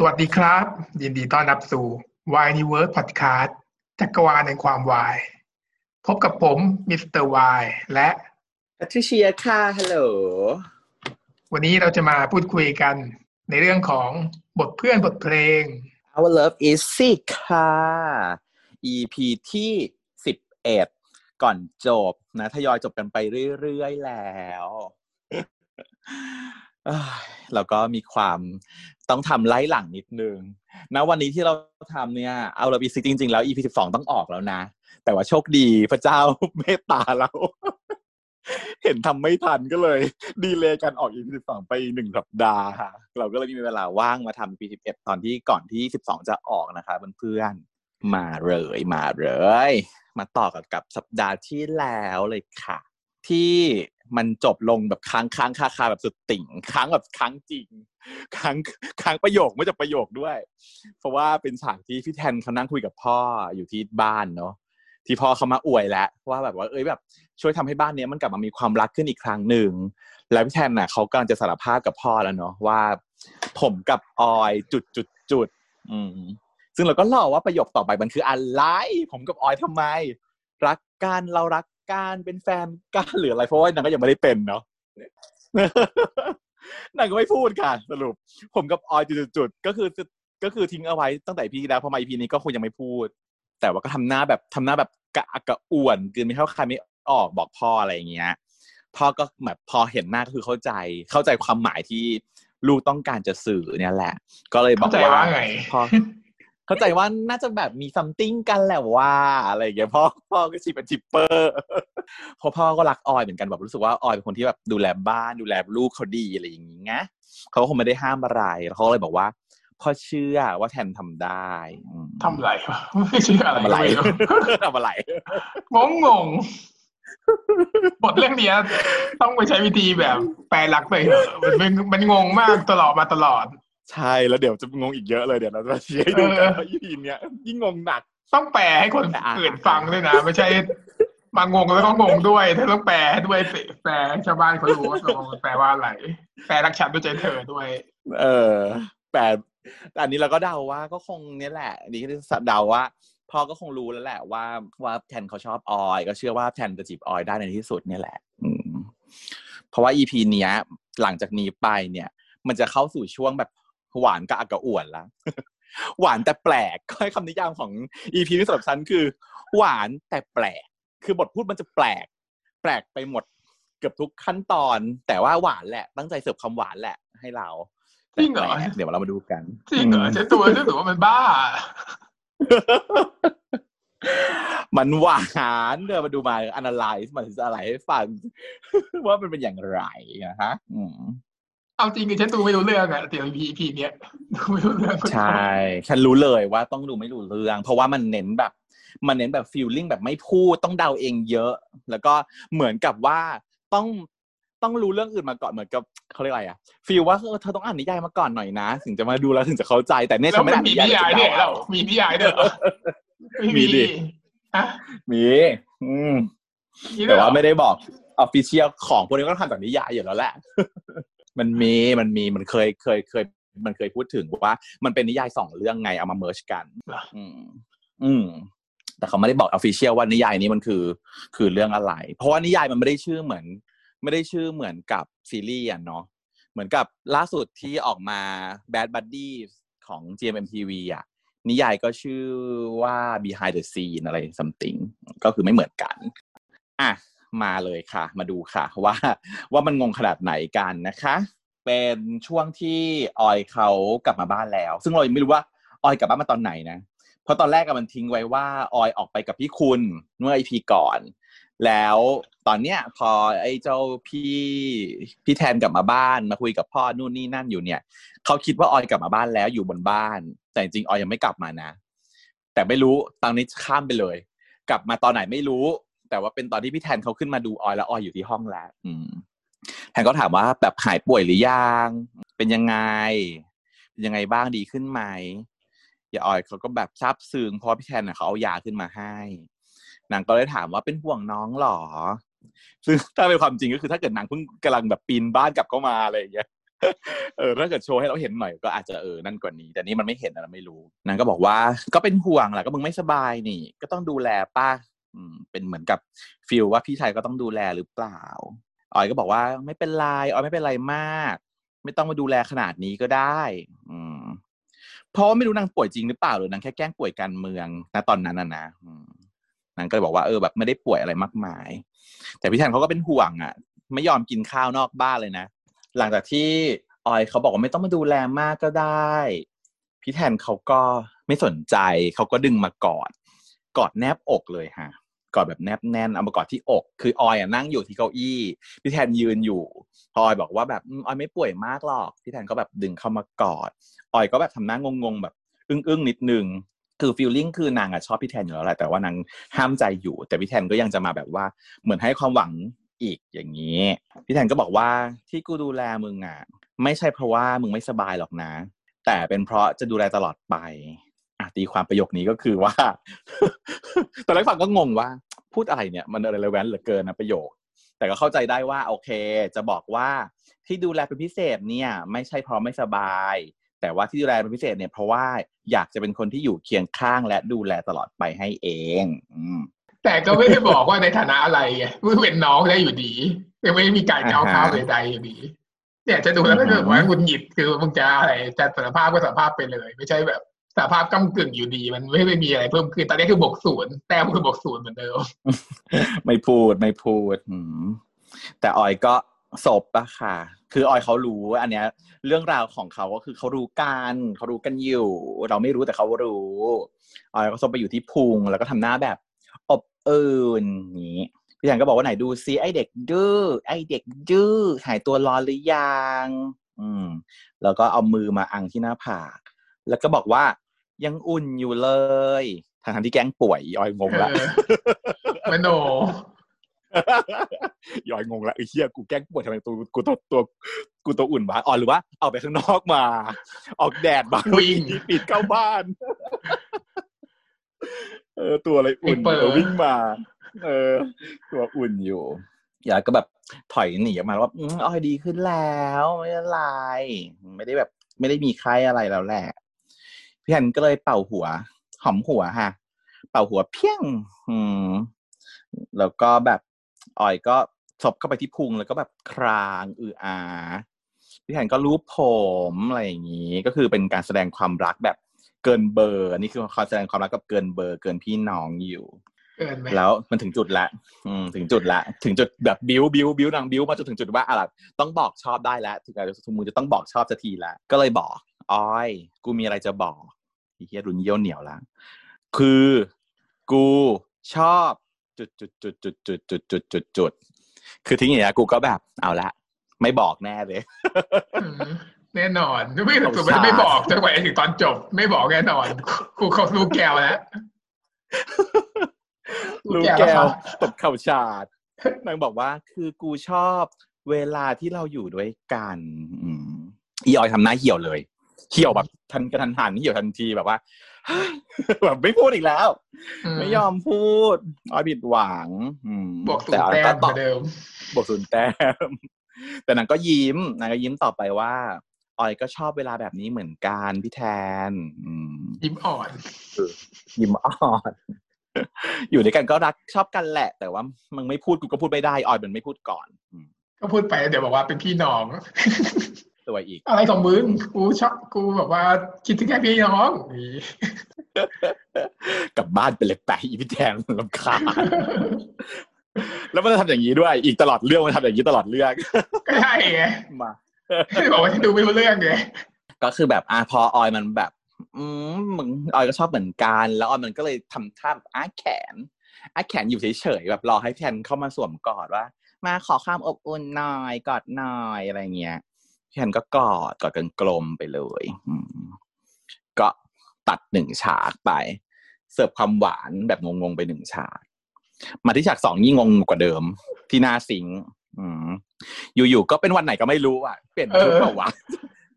สวัสดีครับ ยินดีต้อนรับสู่ Y Universe Podcast จักรวาลในความวาย พบกับผม Mister Y และแพทริเชียค่ะฮัลโหลวันนี้เราจะมาพูดคุยกันในเรื่องของบทเพื่อนบทเพลง Our Love is Sick ค่ะ EP ที่สิบเอ็ดก่อนจบนะทยอยจบกันไปเรื่อย ๆ แล้วเอ้ย แล้วก็มีความต้องทำไล่หลังนิดนึงนะวันนี้ที่เราทำเนี่ยเอาเราอีซิจริง ๆ แล้ว EP สิบสองต้องออกแล้วนะ แต่ว่าโชคดีพระเจ้าเมตตาเราเห็นทำไม่ทันก็เลย ดีเลยการออก EP สิบสองไปหนึ่งสัปดาห์ค่ะ เราก็เลยมีเวลาว่างมาทำ EP สิบเอ็ดตอนที่ก่อนที่สิบสองจะออกนะคะเพื่อนๆมาเลยมาเลย มาต่อกับกับสัปดาห์ที่แล้วเลยค่ะ ที่ มันจบลงแบบค้างค้างคาคาแบบสุดติ่งค้างแบบค้างจริงค้างค้างประโยคไม่จะประโยคด้วย เพราะว่าเป็นฉากที่พี่แทนเขานั่งคุยกับพ่ออยู่ที่บ้านเนาะที่พ่อเขามาอวยแล้วว่าแบบว่าเอ้ยแบบ ช่วยทำให้บ้านเนี้ยมันกลับมามีความรักขึ้นอีกครั้งหนึ่งแล้วพี่แทนน่ะเขากำลังจะสารภาพกับพ่อแล้วเนาะว่า ผมกับออยจุดจุดจุดอืมซึ่งเราก็รอว่าประโยคต่อไปมันคืออะไร ผมกับออยทำไม รักกันเรารัก กันเป็นแฟนกันหรืออะไรเพราะว่านางก็ยังไม่ได้เป็นเนาะนางก็ไม่พูดค่ะ สรุป ผมกับออยจุดๆก็คือก็คือทิ้งเอาไว้ตั้งแต่พีแล้วพอมาอีพีนี้ก็คงยังไม่พูด แต่ว่าก็ทำหน้าแบบทำหน้าแบบกระอักกระอ่วนคือไม่เข้าใครไม่ออกบอกพ่ออะไรอย่างเงี้ยพ่อก็แบบพอเห็นหน้าก็คือเข้าใจ เข้าใจความหมายที่ลูกต้องการจะสื่อเนี่ยแหละ ก็เลยบอกเข้าใจว่าว่าไงพ่อ เข้าใจว่าน่าจะแบบมีซัมติงกันแหละว่าอะไรอย่างเงี้ยพ่อพ่อก็ชีเป็นจิปเปอร์เพราะพ่อก็รักออยเหมือนกันแบบรู้สึกว่าออยเป็นคนที่แบบดูแลบ้านดูแลลูกเขาดีอะไรอย่างงี้ไงเขาก็คงไม่ได้ห้ามอะไรแล้วเขาก็เลยบอกว่าพ่อเชื่อว่าแทนทำได้อืมทำอะไรวะไม่เชื่ออะไรทำอะไรก็ไม่รู้ทำอะไรงงงงบทเรื่องเนี้ยต้องไปใช้วิธีแบบแปลรักไปเถอะมันมันมันงงมากตลอดมาตลอด ใช่แล้วเดี๋ยวจะงงอีกเยอะเลยเดี๋ยวเราจะชี้ให้ดูกันว่าอีพีเนี้ยยิ่งงงหนัก ต้องแปลให้คนแต่อ่านอื่นฟังด้วยนะ ไม่ใช่มางงแล้วก็งงด้วยเธอต้องแปลให้ด้วยสิแปลให้ชาวบ้านเขารู้ว่าตกลงมันแปลว่าอะไรแปลรักฉันด้วยใจเธอด้วย เออแต่แต่อันนี้เราก็เดาว่าก็คงเนี้ยแหละอันนี่คือเดาว่าพ่อก็คงรู้แล้วแหละว่าว่าแทนเขาชอบออย ก็เชื่อว่าแทนจะจีบออยได้ในที่สุดเนี่ยแหละอืมเพราะว่าอีพีเนี้ย หลังจากนี้ไปเนี่ย มันจะเข้าสู่ช่วงแบบ หวานกับอักกระอ่วนแล้วหวานแต่แปลกก็ให้คำนิยามของอีพีนี้สำหรับฉันคือ หวานแต่แปลก คือบทพูดมันจะแปลก แปลกไปหมดเกือบทุกขั้นตอน แต่ว่าหวานแหละ ตั้งใจเสิร์ฟความหวานแหละให้เราจริงเหรอแต่แปลกเดี๋ยวเรามาดูกันจริงเหรอฉันตัวฉันรู้สึกว่ามันบ้า มันหวานเดี๋ยวมาดูมา analyze มันจะอะไรให้ฟังว่ามันเป็นอย่างไรนะฮะอืม เอาจริงคือฉันดูไม่รู้เรื่องอะเดี๋ยวพีพีเนี้ยดูไม่รู้เรื่องใช่ฉันรู้เลยว่าต้องดูไม่รู้เรื่อง เพราะว่ามันเน้นแบบ มันเน้นแบบฟีลลิ่งแบบไม่พูดต้องเดาเองเยอะ แล้วก็เหมือนกับว่าต้องต้องรู้เรื่องอื่นมาก่อนเหมือนกับเขาเรียกอะไรอะฟีลว่าเออเธอต้องอ่านนิยายมาก่อนหน่อยนะ ถึงจะมาดูแล้วถึงจะเข้าใจแต่เนี่ยแล้ฉัวนไม่มัได้นอ่านมีนิยายนิยายด้วยเหรอเดามีนิยายด้วยเหรอไม่มีดิฮะมีอืมมีด้แต่วยเหรอว่าไม่ได้บอกออฟฟิเชียลของพวกนี้ก็ทำจากนิยายอยู่แล้วแหละ มันมีมันมีมันเคยเคยเคย มันเคยพูดถึงว่า มันเป็นนิยายสองเรื่องไงเอามาเมิร์ชกันอืมอืมแต่เขาไม่ได้บอกออฟฟิเชียลว่านิยายนี้มันคือ คือเรื่องอะไร เพราะว่านิยายมันไม่ได้ชื่อเหมือน ไม่ได้ชื่อเหมือนกับซีรีส์อะเนาะเหมือนกับล่าสุดที่ออกมา Bad Buddy ของ GMMTV อะนิยายก็ชื่อว่า Behind the Scene อะไร something ก็คือไม่เหมือนกัน อะ มาเลยค่ะ มาดูค่ะ ว่าว่ามันงงขนาดไหนกันนะคะ เป็นช่วงที่ออยเขากลับมาบ้านแล้ว ซึ่งเราไม่รู้ว่าออยกลับบ้านมาตอนไหนนะเพราะตอนแรกมันทิ้งไว้ว่าออยออกไปกับพี่คุณเมื่อไอพีก่อน แล้วตอนเนี้ยพอไอ้เจ้าพี่พี่แทนกลับมาบ้านมาคุยกับพ่อนู่นนี่นั่นอยู่เนี่ยเขาคิดว่าออยกลับมาบ้านแล้วอยู่บนบ้าน แต่จริงออยยังไม่กลับมานะ แต่ไม่รู้ตอนนี้ข้ามไปเลย กลับมาตอนไหนไม่รู้ แต่ว่าเป็นตอนที่พี่แทนเขาขึ้นมาดูออยแล้วออยอยู่ที่ห้องแล้วแทนก็ถามว่าแบบหายป่วยหรือยังเป็นยังไง เป็นยังไงบ้างดีขึ้นไหมอย่าออยเขาก็แบบซาบซึ้งเพราะพี่แทนน่ะเขาเอายาขึ้นมาให้นางก็เลยถามว่าเป็นห่วงน้องหรอซึ่งถ้าเป็นความจริงก็คือถ้าเกิดนางเพิ่งกำลังแบบปีนบ้านกลับเข้ามาอะไรอย่างเงี้ยเออถ้าเกิดโชว์ให้เราเห็นหน่อยก็อาจจะเออนั่นกว่านี้ แต่นี่มันไม่เห็นนะเราไม่รู้นางก็บอกว่าก็เป็นห่วงแหละก็มึงไม่สบายนี่ ก็ต้องดูแลป้า เป็นเหมือนกับฟิลว่าพี่ชายก็ต้องดูแลหรือเปล่าออยก็บอกว่าไม่เป็นไรออยไม่เป็นไรมาก ไม่ต้องมาดูแลขนาดนี้ก็ได้ อืมเพราะว่าไม่รู้นางป่วยจริงหรือเปล่าหรือนางแค่แกล้งป่วยการเมืองณตอนนั้นน่ะนะนางก็เลยบอกว่าเออแบบไม่ได้ป่วยอะไรมากมาย แต่พี่แทนเขาก็เป็นห่วงอะ ไม่ยอมกินข้าวนอกบ้านเลยนะ หลังจากที่ออยเขาบอกว่าไม่ต้องมาดูแลมากก็ได้ พี่แทนเขาก็ไม่สนใจเขาก็ดึงมากอด กอดแนบอกเลยฮะกอดแบบแนบแน่นเอามากอดที่อก คือออยอะนั่งอยู่ที่เก้าอี้พี่แทนยืนอยู่พอออยบอกว่าแบบออยไม่ป่วยมากหรอกพี่แทนก็แบบดึงเข้ามากอดออยก็แบบทำหน้างงๆแบบอึ้งๆนิดนึงคือฟีลลิ่งคือนางอะชอบพี่แทนอยู่แล้วแหละแต่ว่านางห้ามใจอยู่ แต่พี่แทนก็ยังจะมาแบบว่าเหมือนให้ความหวังอีกอย่างนี้ พี่แทนก็บอกว่าที่กูดูแลมึงอะ ไม่ใช่เพราะว่ามึงไม่สบายหรอกนะ แต่เป็นเพราะจะดูแลตลอดไป ตีความประโยคนี้ก็คือว่า ตอนแรกฟังก็งงว่า พูดอะไรเนี่ย มันอะไรเลแวนเหลือเกินนะประโยค แต่ก็เข้าใจได้ว่า โอเค จะบอกว่าที่ดูแลเป็นพิเศษเนี่ย ไม่ใช่เพราะไม่สบาย แต่ว่าที่ดูแลเป็นพิเศษเนี่ยเพราะว่าอยากจะเป็นคนที่อยู่เคียงข้างและดูแลตลอดไปให้เองอืมแต่ก็ไม่ได้บอกว่าในฐานะอะไรไงมึงเป็นน้องได้อยู่ดียังไม่ได้มีการก้าวข้าวใดๆอยู่ดีเนี่ยจะดูแล้วก็จะบอกว่าหงุดหงิดคือมึงจะอะไรจะสารภาพก็สารภาพไปเลย ไม่ใช่แบบ สภาพกำกึ่งอยู่ดีมันไม่ไม่มีอะไรเพิ่มขึ้นตอนนี้คือบวกศูนย์แต้มคือบวกศูนย์เหมือนเดิม ไม่พูดไม่พูดแต่ออยก็ศพอะค่ะ คือออยเขารู้อันเนี้ย เรื่องราวของเขาก็คือเขารู้กันเขารู้กันอยู่ เราไม่รู้แต่เขารู้ ออยก็ศพไปอยู่ที่พุงแล้วก็ทำหน้าแบบ อบอุ่นอย่างนี้พี่แทนก็บอกว่าไหนดูซิไอเด็กดื้อไอเด็กดื้อหายตัวร้อนหรือยังอืม แล้วก็เอามือมาอังที่หน้าผากแล้วก็บอกว่า ยังอุ่นอยู่เลยทางทที่แกล้งป่วยออยงงละเออมโนยอยงงละไอ้เหี้ยกูแกล้งปวดทำไมตัวกูตัวตัวกูตัวอุ่นวะอ๋อหรือว่าเอาไปข้างนอกมา ออกแดดมาวิ่งปิดเข้าบ้าน เออตัวอะไรอุ่นไอ้เปิดเออวิ่งมา เออ ตัวอุ่นอยู่อย่าก็แบบถอยหนีออกมาแล้วว่าอืมออยดีขึ้นแล้ว ไม่เป็นไรไม่ได้แบบ ไม่ได้มีไข้อะไรแล้วแหละ พี่แทนก็เลยเป่าหัว หอมหัวค่ะ เป่าหัวเพี้ยง อืม แล้วก็แบบออยก็ซบเข้าไปที่พุงแล้วก็แบบครางอืออาพี่แทนก็รูปผมอะไรอย่างนี้ ก็คือเป็นการแสดงความรักแบบเกินเบอร์อันนี่คือการแสดงความรักแบบเกินเบอร์ เกินพี่น้องอยู่เกินไปแล้วมันถึงจุดละ อืมถึงจุดละ ถึงจุดแบบบิวบิวบิวนางบิวมาจนถึงจุดว่าอะไรต้องบอกชอบได้แล้วถึงการสมมูจะต้องบอกชอบสักทีละก็เลยบอกออย กูมีอะไรจะบอกไอ้ เฮียรุนเยี่ยวเหนียวละคือกูชอบจุดจุดจุดจุดจุดจุดจุดจุดจุดคือทิ้งอย่างเงี้ยกูก็แบบเอาละ ไม่บอกแน่เลยอืมแน่นอนไม่ถึงสุดมันจะไม่บอกจนกว่าจะถึงตอนจบ ไม่บอกแน่นอนกูเขารู้แก้วแล้วลูกแก้แก้ววตบเข่าฉาดนางบอกว่า คือกูชอบเวลาที่เราอยู่ด้วยกันอืมอีออยทำหน้าเหี่ยวเลย เหี่ยวแบบทันกระทันหันเหี่ยวทันทีแบบว่าแบบไม่พูดอีกแล้ว ไม่ยอมพูดออยผิดหวังอืมบวกศูนแต่ย์ออยแต้ก็มเหตมืออบนเดิมบวกศูนย์แต้มแต่นางก็ยิ้มนางก็ยิ้มต่อไปว่าออยก็ชอบเวลาแบบนี้เหมือนกันพี่แทนอืมยิ้มอ่อนยิ้มอ่อนอยู่ด้วยกันก็รักชอบกันแหละ แต่ว่ามึงไม่พูดกูก็พูดไม่ได้ออยมันไม่พูดก่อนอืมก็พูดไปเดี๋ยวบอกว่าเป็นพี่น้อง ตัวอีก อะไรของมึงกูชอบกูแบบว่าคิดถึงแค่พี่น้องนี่กลับบ้านไปเลยไปอีพี่แทนลำคาญแล้วมันจะทำอย่างนี้ด้วย อีกตลอดเรื่องมันทำอย่างนี้ตลอดเรื่องก็ใช่ไงมาที่บอกว่าที่ดูไม่รู้เรื่องไงก็คือแบบอะพอออยมันแบบ อืมมึงออยก็ชอบเหมือนกัน แล้วออยมันก็เลยทำท่าแบบอ้าแขนอ้าแขนอยู่เฉยๆแบบรอให้พี่แทนเข้ามาสวมกอดว่า มาขอความอบอุ่นหน่อยกอดหน่อยอะไรเงี้ย พี่แทนก็กอดกอดกันกลมไปเลยอืมก็ตัดหนึ่งฉากไป เสิร์ฟความหวานแบบงงๆไปหนึ่งฉาก มาที่ฉากสองยิ่งงงกว่าเดิม ที่หน้าสิงค์อืมอยู่ๆก็เป็นวันไหนก็ไม่รู้อะเปลี่ยนชุดเปล่าวะ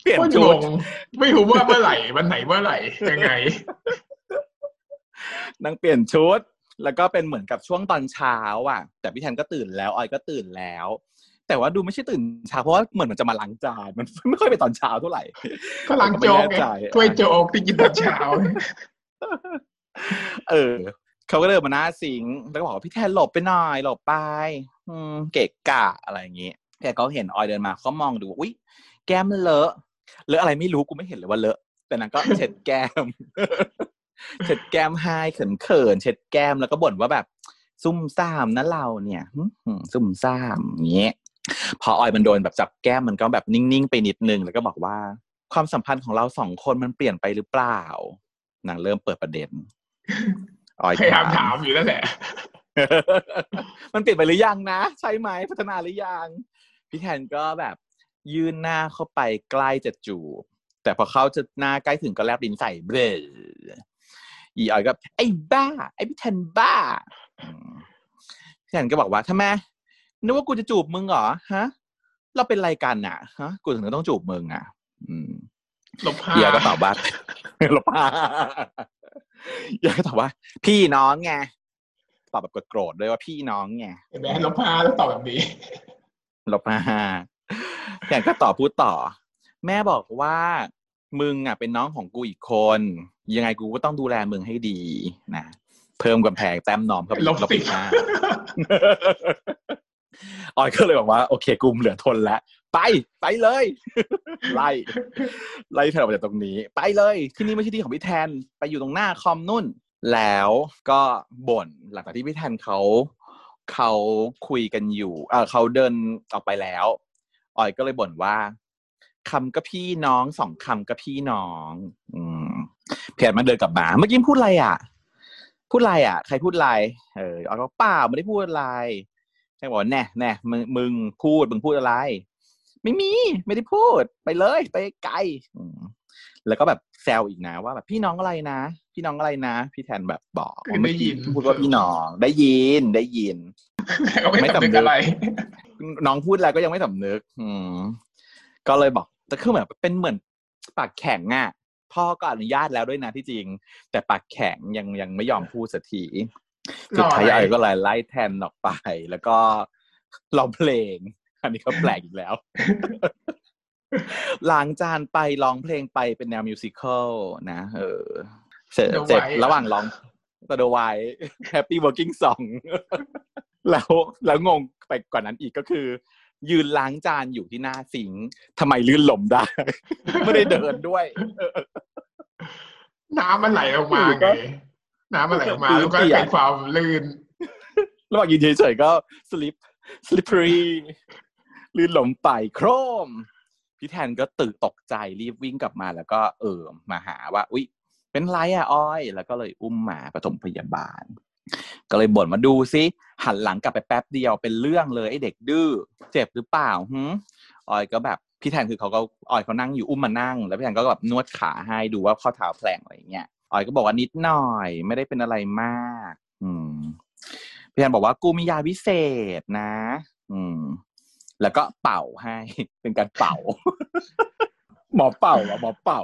เปลี่ยนก็ชุงดงไม่รู้ว่าเมื่อไหร่วันไหนเมื่อไหร่ยังไงนางเปลี่ยนชุด แล้วก็เป็นเหมือนกับช่วงตอนเช้าอะ แต่พี่แทนก็ตื่นแล้วออยก็ตื่นแล้ว แแต่ว่าดูไม่ใช่ตื่นเช้าเพราะว่าเหมือนมันจะมาล้างจานมันไม่ค่อยไปตอนเช้าเท่าไหร่ก็ล้างโจ๊กไงถ้วยโจ๊กที่กินตอนเช้า เออเขาก็เดินมาหน้าสิงแล้วก็บอกว่าพี่แทนหลบไปหน่อยหลบไป อืมเกะกะอะไรอย่างงี้แต่เขาเห็นออยเดินมาเขามองดูอุ้ยแก้มเลอะเลอะอะไรไม่รู้กูไม่เห็นเลยว่าเลอะ แต่นางก็เช็ดแก้มเช็ดแก้มให้เขินเขินเช็ดแก้มแล้วก็บ่นว่าแบบ ซุ่มซ่ามนะเราเนี่ยซุ่มซ่ามเงี้ย พอออยมันโดนแบบจับแก้มมันก็แบบนิ่ง ๆ ไปนิดนึง แล้วก็บอกว่า ความสัมพันธ์ของเราสองคนมันเปลี่ยนไปหรือเปล่านางเริ่มเปิดประเด็น ออยพยายามถามอยู่แล้วแหละ มันเปลี่ยนไปหรือยังนะ ใช่ไหมพัฒนาหรือยัง พี่แทนก็แบบยื่นหน้าเข้าไปใกล้จะจูบ แต่พอเขาจะหน้าใกล้ถึงก็แลบลิ้นใส่เบลอีออยก็ไอ้บ้า ไอ้พี่แทนบ้าพี่แทนก็บอกว่าทำไม นึกว่ากูจะจูบมึงเหรอฮะ เราเป็นไรกันอะฮะ กูถึงต้องจูบมึงอะ อืมลบผ้าเอียก็ตอบว่าลบผ้าเอียก็ตอบว่า พี่น้องไงตอบแบบโกรธด้วยว่าพี่น้องไงเห็นไหมลบผ้าแล้วตอบแบบนี้ลบผ้าแกก็ตอบพูดต่อ แม่บอกว่ามึงอะเป็นน้องของกูอีกคน ยังไงกูก็ต้องดูแลมึงให้ดีนะเพิ่มกำแพงแต้มนอมเข้าไปลบสิา ออยก็เลยบอกว่าโอเคกูเหลือทนแล้วไปไปเลย ไล่ไล่เธอออกจากตรงนี้ ไปเลย ที่นี่ไม่ใช่ที่ของพี่แทนไปอยู่ตรงหน้าคอมนุ่น แล้วก็บ่นหลังจากที่พี่แทนเขาเขาคุยกันอยู่เออเขาเดินออกไปแล้วออยก็เลยบ่นว่าคำก็พี่น้องสองคำก็พี่น้อง อืมเพียรมาเดินกลับมาเมื่อกี้พูดอะไรอะ พูดอะไรอะ ใครพูดอะไรเออออยก็เปล่าไม่ได้พูดอะไร ใครบอกแน่แน่มึงมึงพูดมึงพูดอะไร ไม่มี ไม่ได้พูด ไปเลย ไปไกลแล้วก็แบบแซวอีกนะว่าแบบพี่น้องอะไรนะ พี่น้องอะไรนะ พี่แทนแบบบอกไม่ยินพูดว่าพี่น้องได้ยินได้ยินไม่สำนึกอะไร น้องพูดแล้วก็ยังไม่สำนึก อืมก็เลยบอกแต่คือเหมือนเป็นเหมือนปากแข็งอะพ่อก็อนุญาตแล้วด้วยนะที่จริง แต่ปากแข็งยังยังไม่ยอมพูดสักที สุดท้ายไอ้ก็เลยไล่แทนออกไป แล้วก็ร้องเพลง อันนี้ก็แปลกอีกแล้วล้างจานไปร้องเพลงไปเป็นแนวมิวสิควลนะเออเสร็จเสร็จระหว่างร้องตะโดไวแฮปปี้เวิร์กิ่งสองแล้วแล้วงงไปกว่านั้นอีกก็คือ ยืนล้างจานอยู่ที่หน้าสิงทำไมลื่นลมได้ ไม่ได้เดินด้วย น้ำมันไหลออกมาไง น้ำมันไหลออกมาแล้วก็เกิดความลื่นระหว่างยืนเฉยๆก็สลิปสลิปปรีลื่นหลมไปโครม พี่แทนก็ตื่นตกใจรีบวิ่งกลับมาแล้วก็เออมาหาว่า อุ๊ย เป็นไรอะอ้อย แล้วก็เลยอุ้มมาปฐมพยาบาล ก็เลยบ่นมาดูซิหันหลังกลับไปแป๊บเดียวเป็นเรื่องเลยไอ้เด็กดื้อเจ็บหรือเปล่าฮึออยก็แบบพี่แทนคือเขาก็ออยเขานั่งอยู่อุ้มมานั่ง แล้วพี่แทนก็แบบนวดขาให้ดูว่าข้อเท้าแผลงอะไรเงี้ย ออยก็บอกว่านิดหน่อย ไม่ได้เป็นอะไรมาก อืมพี่แทนบอกว่ากูมียาพิเศษนะ อืม แล้วก็เป่าให้ เป็นการเป่า หมอเป่าอะหมอเป่า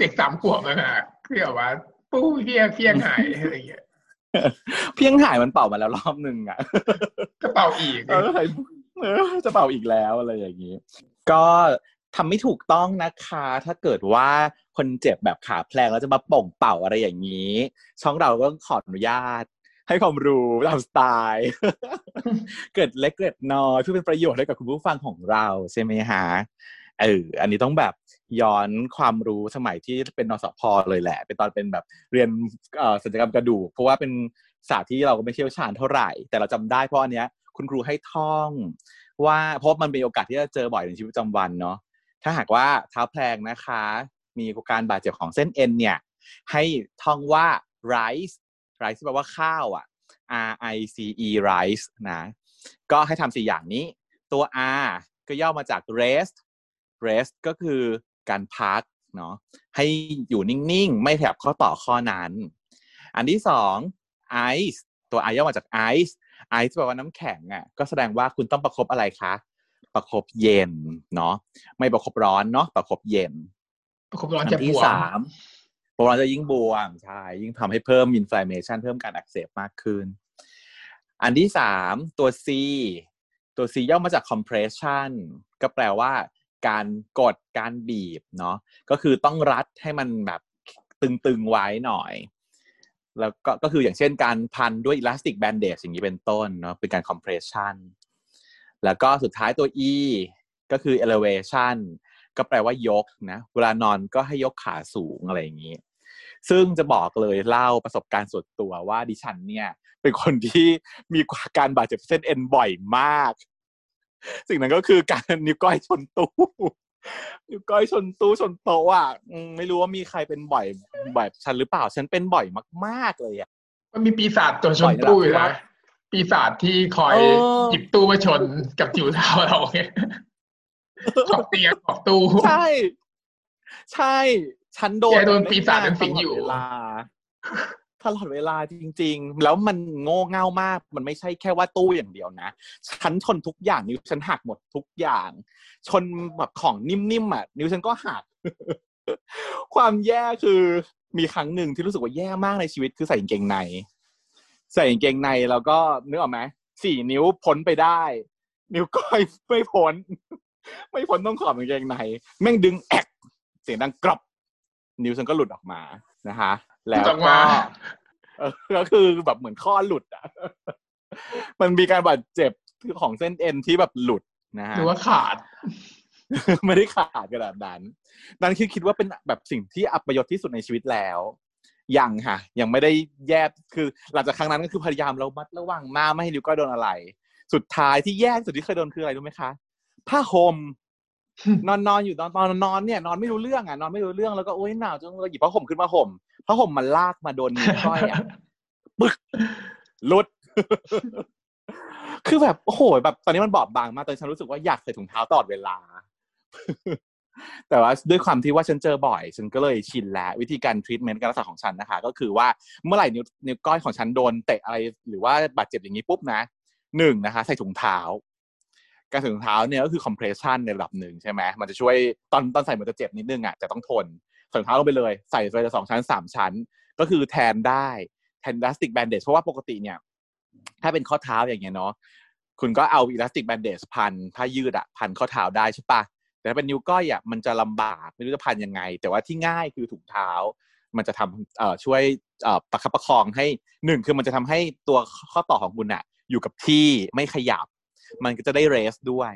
เด็กสามขวบนะฮะคือแบบว่าปู้เพียงเพียงหายอะไรอย่างเงี้ยเพียงหายมันเป่ามาแล้วรอบหนึ่งอะจะเป่าอีกเออจะเป่าอีกแล้วอะไรอย่างนี้ ก็ ทำไม่ถูกต้องนะคะ ถ้าเกิดว่าคนเจ็บแบบขาแพลงแล้วจะมาป่งเป่าอะไรอย่างนี้ ช่องเราก็ขออนุญาต ให้ความรู้ตามสไตล์ เกิดเล็กเกิดน้อยเพื่อเป็นประโยชน์ให้กับคุณผู้ฟังของเราใช่ไหมฮะเอออันนี้ต้องแบบย้อนความรู้สมัยที่เป็นนสพเลยแหละ เป็นตอนเป็นแบบเรียนศัลยกรรมกระดูก เพราะว่าเป็นศาสตร์ที่เราก็ไม่เชี่ยวชาญเท่าไหร่ แต่เราจำได้เพราะอันเนี้ย คุณครูให้ท่อง ว่าเพราะมันเป็นโอกาสที่จะเจอบ่อยในชีวิตประจำวันเนาะ ถ้าหากว่าเท้าแพลงนะคะ มีการบาดเจ็บของเส้นเอ็นเนี่ย ให้ท่องว่า rise rice แปลว่าข้าวอะ R I C อี RICE นะ ก็ให้ทำสี่อย่างนี้ ตัว R ก็ย่อมาจาก rest rest ก็คือการพักเนาะให้อยู่นิ่ง ๆ ไม่แถบข้อต่อข้อนั้น อันที่สอง ice ตัว I ย่อมาจาก ice ice แปลว่าน้ำแข็งอะก็แสดงว่าคุณต้องประคบอะไรคะ ประคบเย็นเนาะไม่ประคบร้อนเนาะประคบเย็น ประคบร้อนจะบวมเพราะว่าจะยิ่งบวมใช่ยิ่งทำให้เพิ่ม inflammation เพิ่มการอักเสบมากขึ้น อันที่สามตัว C ตัว C ย่อมาจาก compression ก็แปลว่า การกดการบีบเนาะก็คือต้องรัดให้มันแบบตึงๆไว้หน่อย แล้วก็ก็คืออย่างเช่นการพันด้วย elastic bandage อย่างนี้เป็นต้นเนาะเป็นการ compression แล้วก็สุดท้ายตัว E ก็คือ elevation ก็แปลว่ายกนะ เวลานอนก็ให้ยกขาสูงอะไรอย่างนี้ ซึ่งจะบอกเลยเล่าประสบการณ์ส่วนตัวว่าดิฉันเนี่ย เป็นคนที่มีการบาดเจ็บเส้นเอ็นบ่อยมาก สิ่งนั้นก็คือการนิ้วก้อยชนตู้นิ้วก้อยชนตู้ชนโต๊ะอะไม่รู้ว่ามีใครเป็นบ่อยแบบฉันหรือเปล่า ฉันเป็นบ่อยมาก ๆ เลยอะมันมีปีศาจตัวชนตู้อยู่นะ ปีศาจที่คอยหยิบตู้มาชนกับจิ๋วเท้าเราเนี่ยขอบเตียงขอบตู้ ใช่ ใช่ ฉันโดนโดนปีศาจเป็นสิงอยู่เวลาตลอดเวลาจริง ๆ แล้วมันโง่เง่ามาก มันไม่ใช่แค่ว่าตู้อย่างเดียวนะ ฉันชนทุกอย่างนิ้วฉันหักหมดทุกอย่าง ชนแบบของนิ่มๆอะนิ้วฉันก็หัก ความแย่คือมีครั้งหนึ่งที่รู้สึกว่าแย่มากในชีวิตคือใส่กางเกงใน ใส่กางเกงในแล้วก็นึกออกไหมสี่นิ้วพ้นไปได้ นิ้วก้อยไม่พ้น ไม่พ้นต้องขอบกางเกงใน แม่งดึงแอกเสียงดังกรอบนิ้วฉันก็หลุดออกมานะคะ แล้วก็ก็คือแบบเหมือนข้อหลุดอะมันมีการบาดเจ็บของเส้นเอ็นที่แบบหลุดนะฮะหรือว่าขาด ไม่ได้ขาดกระดาษนั้นนั่นคือคิดว่าเป็นแบบสิ่งที่อัปยศที่สุดในชีวิตแล้ว ยังค่ะ ยังไม่ได้แยบคือหลังจากครั้งนั้นก็คือพยายามเรามัดระวังมากไม่ให้นิ้วก้อยโดนอะไร สุดท้ายที่แย่สุดที่เคยโดนคืออะไรรู้ไหมคะผ้าห่มนอนนอนอยู่ตอนตอนนอนเนี่ยนอนไม่รู้เรื่องอะนอนไม่รู้เรื่องแล้วก็โอ๊ยหนาวจังเลยหยิบผ้าห่มขึ้นมาห่มผ้าห่มมันลากมาโดนนิ้วก้อยอะปึ๊กลุด คือแบบโอ้โหแบบ ตอนนี้มันบอบบางมากตอนฉันรู้สึกว่าอยากใส่ถุงเท้าตลอดเวลา แต่ว่าด้วยความที่ว่าฉันเจอบ่อย ฉันก็เลยชินแล้ว วิธีการทรีทเมนต์การรักษาของฉันนะคะ ก็คือว่าเมื่อไหร่นิ้วนิ้วก้อยของฉันโดนเตะอะไรหรือว่าบาดเจ็บอย่างนี้ปุ๊บนะหนึ่งนะคะ ใส่ถุงเท้า การใส่ถุงเท้าเนี่ยก็คือคอมเพรสชันในระดับหนึ่งใช่ไหมมันจะช่วยตอนตอนใส่มันจะเจ็บนิดนึงอะจะต้องทนใส่ถุงเท้าลงไปเลย ใส่ไปจะสองชั้นสามชั้น ก็คือแทนได้แทนอิลาสติกแบนเดจเพราะว่าปกติเนี่ย ถ้าเป็นข้อเท้าอย่างเงี้ยเนาะคุณก็เอาอิลาสติกแบนเดจพันผ้ายืดอะพันข้อเท้าได้ใช่ปะ แต่ถ้าเป็นนิ้วก้อยอะมันจะลำบากไม่รู้จะพันยังไง แต่ว่าที่ง่ายคือถุงเท้า มันจะทำเอ่อช่วยเอ่อประคับประคองให้หนึ่งคือมันจะทำให้ตัวข้อต่อของคุณอะ อยู่กับที่ไม่ขยับ มันก็จะได้เรสด้วย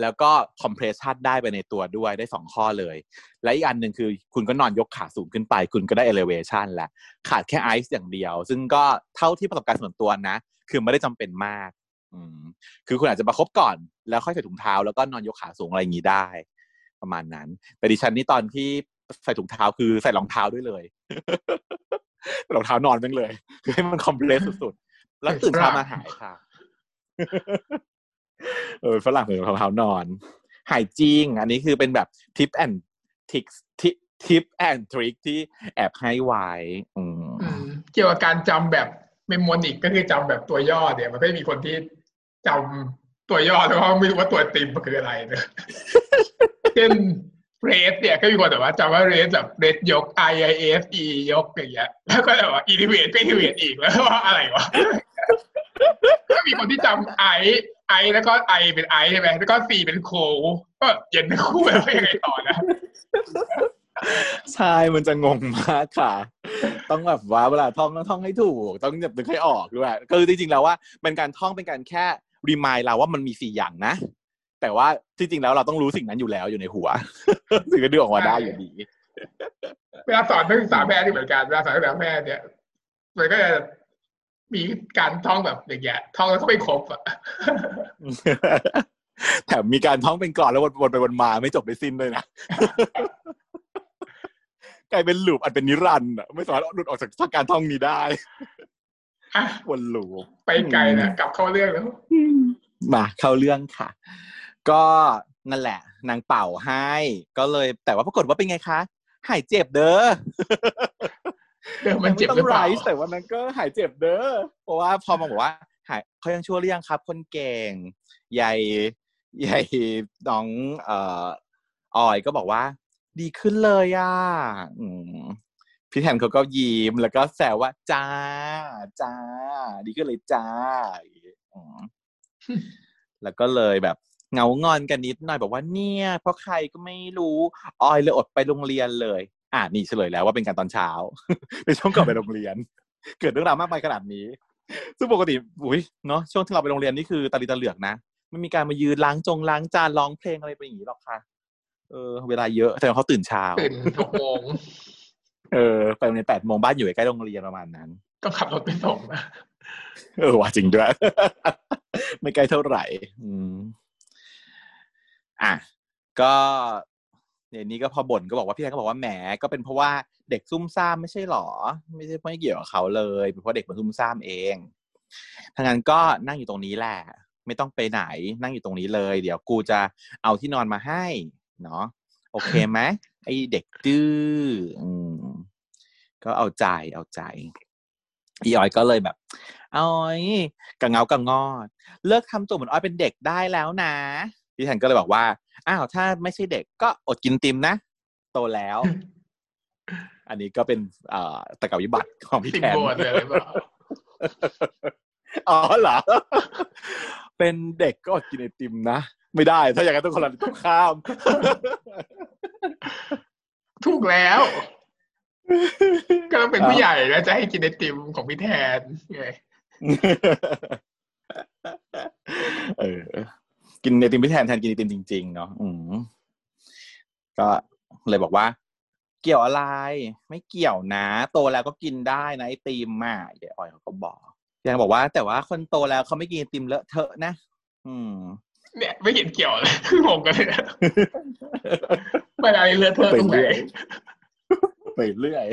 แล้วก็คอมเพรสชันได้ไปในตัวด้วยได้สองข้อเลย และอีกอันหนึ่งคือคุณก็นอนยกขาสูงขึ้นไป คุณก็ได้เอเลเวชันแล้วขาดแค่ไอซ์อย่างเดียว ซึ่งก็เท่าที่ประสบการณ์ส่วนตัวนะ คือไม่ได้จำเป็นมาก คือคุณอาจจะประคบก่อน แล้วค่อยใส่ถุงเท้าแล้วก็นอนยกขาสูงอะไรอย่างนี้ได้ ประมาณนั้น แต่ดิฉันนี่ตอนที่ใส่ถุงเท้าคือใส่รองเท้าด้วยเลยรองเท้านอนไปเลย คือให้มัน compress สุดๆ แล้วตื่นเช้ามาหายค่ะ เออฝรั่งเป็นรองเท้านอน หายจริง อันนี้คือเป็นแบบ tip and trick tip tip and trick ที่แอบให้ไว้เกี่ยวกับการจำแบบ mnemonic ก็คือจำแบบตัวย่อเนี่ย มันก็มีคนที่ จำตัวย่อแล้วก็ไม่รู้ว่าตัวติมมันคืออะไรเนอะเช่นเรสเนี่ยก็มีคนแต่ว่าจำว่าเรสแบบเรสยก I I S E ยกอย่างเงี้ยแล้วก็แบบว่าอินทิเวตก็อินทิเวตอีกแล้วว่าอะไรวะก็มีคนที่จำไอไอแล้วก็ไอเป็นไอใช่ไหมแล้วก็ซีเป็นโคก็เย็นคู่แล้วยังไงต่อนะใช่มันจะงงมากค่ะ ต้องแบบว่าเวลาท่องต้องท่องให้ถูก ต้องแบบนึกให้ออกด้วยคือจริงๆแล้วว่าเป็นการท่องเป็นการแค่ รีมายเราว่ามันมีสี่อย่างนะ แต่ว่าที่จริงแล้วเราต้องรู้สิ่งนั้นอยู่แล้วอยู่ในหัวสิ่งก็ดึงออกมาได้อยู่ดีเวลาสอนนักศึกษาแพทย์ที่เหมือนกันเวลาสอนนักศึกษาแพทย์เนี่ยมันก็จะมีการท่องแบบอย่างเงี้ยท่องแล้วก็ไม่ครบอะแถมมีการท่องเป็นก่อนแล้ววนไปวนมาไม่จบไม่สิ้นเลยนะกลายเป็นลูปอันเป็นนิรันดร์อะไม่สามารถหลุดออกจากการท่องนี้ได้ วนลูปไปไกลนะกลับเข้าเรื่องแล้วมาเข้าเรื่องค่ะ ก็นั่นแหละ นางเป่าให้ ก็เลย แต่ว่าปรากฏว่าเป็นไงคะ หายเจ็บเด้อเดี๋ยวมันเจ็บหรือเปล่าแต่ว่ามันก็หายเจ็บเด้อเพราะว่าพอมาบอกว่าหายเขายังชั่วเรียงครับ คนเก่ง ใหญ่ใหญ่น้องเอ่อออยก็บอกว่า ดีขึ้นเลยอะอืม พี่แทนเขาก็ยิ้มแล้วก็แซวว่าจ้าจ้าดีขึ้นเลยจ้าแล้วก็เลยแบบเงางอนกันนิดหน่อยบอกว่าเนี่ย เพราะใครก็ไม่รู้ออยเลยอดไปโรงเรียนเลย อ่านี่เฉลยแล้วว่าเป็นการตอนเช้าในช่วงก่อนไปโรงเรียน เกิดเรื่องราวมากมายขนาดนี้ ซึ่งปกติอุ้ยเนาะช่วงที่เราไปโรงเรียนนี่คือตาลีตาเหลือกนะไม่มีการมายืนล้างจงล้างจานร้องเพลงอะไรไปอย่างนี้หรอกค่ะเออเวลาเยอะแต่เขาตื่นเช้าตื่นหกโมง เออไปโรงเรียนแปดโมงบ้านอยู่ใกล้โรงเรียนประมาณนั้น ต้องขับรถไปส่งนะเออว่าจริงด้วย ไม่ไกลเท่าไหร่ อืมอะก็เนี่ยนี้ก็พอบ่นก็บอกว่าพี่แทนก็บอกว่าแหมก็เป็นเพราะว่าเด็กซุ่มซ่ามไม่ใช่หรอ ไม่ใช่ไม่เกี่ยวกับเขาเลยเป็นเพราะเด็กมันซุ่มซ่ามเองทั้งนั้นก็นั่งอยู่ตรงนี้แหละ ไม่ต้องไปไหน นั่งอยู่ตรงนี้เลย เดี๋ยวกูจะเอาที่นอนมาให้ เนาะโอเคไหมไอเด็กดื้ออืม ก็เอาใจเอาใจอีออยก็เลยแบบออยกังเงากังงอด เลิกทำตัวเหมือนออยเป็นเด็กได้แล้วนะพี่แทนก็เลยบอกว่า อ้าวถ้าไม่ใช่เด็กก็อดกินติมนะ โตแล้ว อันนี้ก็เป็นเอ่อตะกบวิบัติของพี่ติดแทนโบนเลยหรือเปล่าอ๋อเหรอ เป็นเด็กก็อดกินไอติมนะ ไม่ได้ ถ้าอย่างนั้นต้องคนละต้องข้าม ถูกแล้ว ก็ต้องเป็นผู้ใหญ่แล้วจะให้กินไอติมของพี่แทนไงเออ กินไอติมพี่แทนแทนกินไอติมจริง ๆ เนาะอืมก็เลยบอกว่า เกี่ยวอะไร ไม่เกี่ยวนะ โตแล้วก็กินได้นะไอติมอะเดี๋ยวออยเขาก็บอกยังบอกว่า แต่ว่าคนโตแล้วเขาไม่กินไอติมเลอะเทอะนะ อืม เนี่ยไม่เห็นเกี่ยวเลยงงกันเลยนะเวลาเลือดเธอะตรงไหน ไปเรื่อย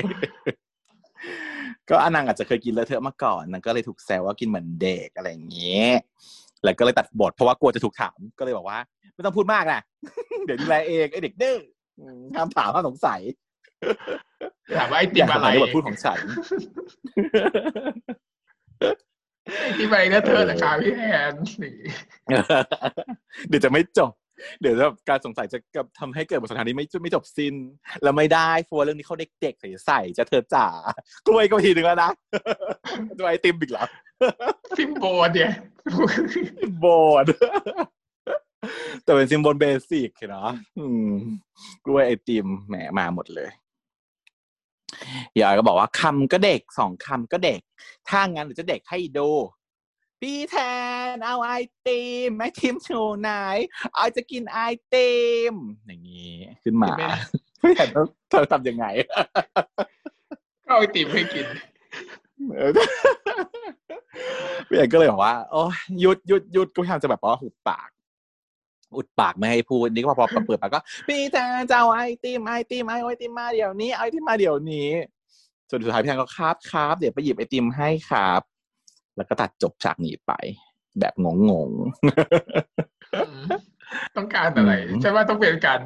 ก็อนังอาจจะเคยกินเลอะเทอะมาก่อนนางก็เลยถูกแซวว่ากินเหมือนเด็กอะไรอย่างเงี้ยแล้วก็เลยตัดบทเพราะว่ากลัวจะถูกถามก็เลยบอกว่า ไม่ต้องพูดมากนะเดี๋ยวดูแลเองไอเด็กดื้ออืมห้ามถามห้ามสงสัยถามว่าไออติยามกอะสไรมัยบทพูดของฉันไอติมอะไรเลือดเธอะเหรอคะพี่แทนนี่เดี๋ยวจะไม่จบ เดี๋ยวจะการสงสัยจะกับทำให้เกิดบทสนทนานี้ไม่ไม่จบสิ้น แล้วไม่ได้ฟัวเรื่องนี้เขาเด็กๆใส่ๆจะเธอจ๋ากล้วยก็ทีหนึ่งแล้วนะดูไอติมอีกแล้วซิมโบนเนี่ยโบนแต่เป็น symbol basic เนาะอืมกล้วยไอติมแหมมาหมดเลยยายก็บอกว่าคำก็เด็กสองคำก็เด็ก ถ้างั้นเดี๋ยวจะเด็กให้ดู พี่แทนเอาไอติมไอติมโชว์ไหนไอจะกินไอติมอย่างนี้ขึ้นมาไม่ได้พี่แทนต้องต้องทำยังไงก็เอาไอติมให้กินเออพี่แอนก็เลยบอกว่าโอ้ยหยุดหยุดหยุดก็พยายามจะแบบว่าหุบปากอุดปากไม่ให้พูดนี่ก็พอพอเปิดปากก็พี่แทนจะเอาไอติมไอติมไอไอติมมาเดี๋ยวนี้ไอติมมาเดี๋ยวนี้จนสุดท้ายพี่แทนก็ครับครับเดี๋ยวไปหยิบไอติมให้ครับ แล้วก็ตัดจบฉากนี้ไป แบบงงงอืมต้องการอะไรอืมใช่ว่าต้องเป็นการ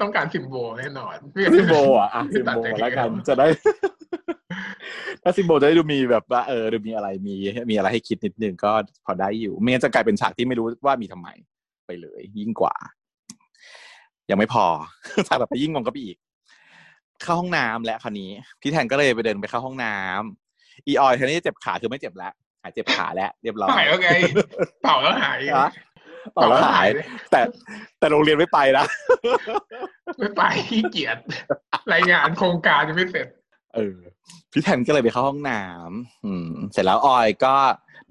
ต้องการซิมโบแน่นอนไม่งั้นๆซิมโบอะอะซิมโบแล้วกันจะได้ถ้าซิมโบจะได้ดูมีแบบว่าเออดูมีอะไรมีมีอะไรให้คิดนิดนึงก็พอได้อยู่ไม่งั้นจะกลายเป็นฉากที่ไม่รู้ว่ามีทำไมไปเลย ยิ่งกว่า ยังไม่พอฉากต่อไปยิ่งงงก็ไปอีก เข้าห้องน้ำและคราวนี้ พี่แทนก็เลยไปเดินไปเข้าห้องน้ำอีออยแทนที่จะเจ็บขาคือไม่เจ็บแล้ว หายเจ็บขาแล้วเรียบร้อยหายแล้วไงเป่าแล้วหายฮะต่อแล้วหาย แต่แต่โรงเรียนไม่ไปนะไม่ไปขี้เกียจรายงานโครงการยังไม่เสร็จ เออ พี่แทนก็เลยไปเข้าห้องน้ำอืม เสร็จแล้วออยก็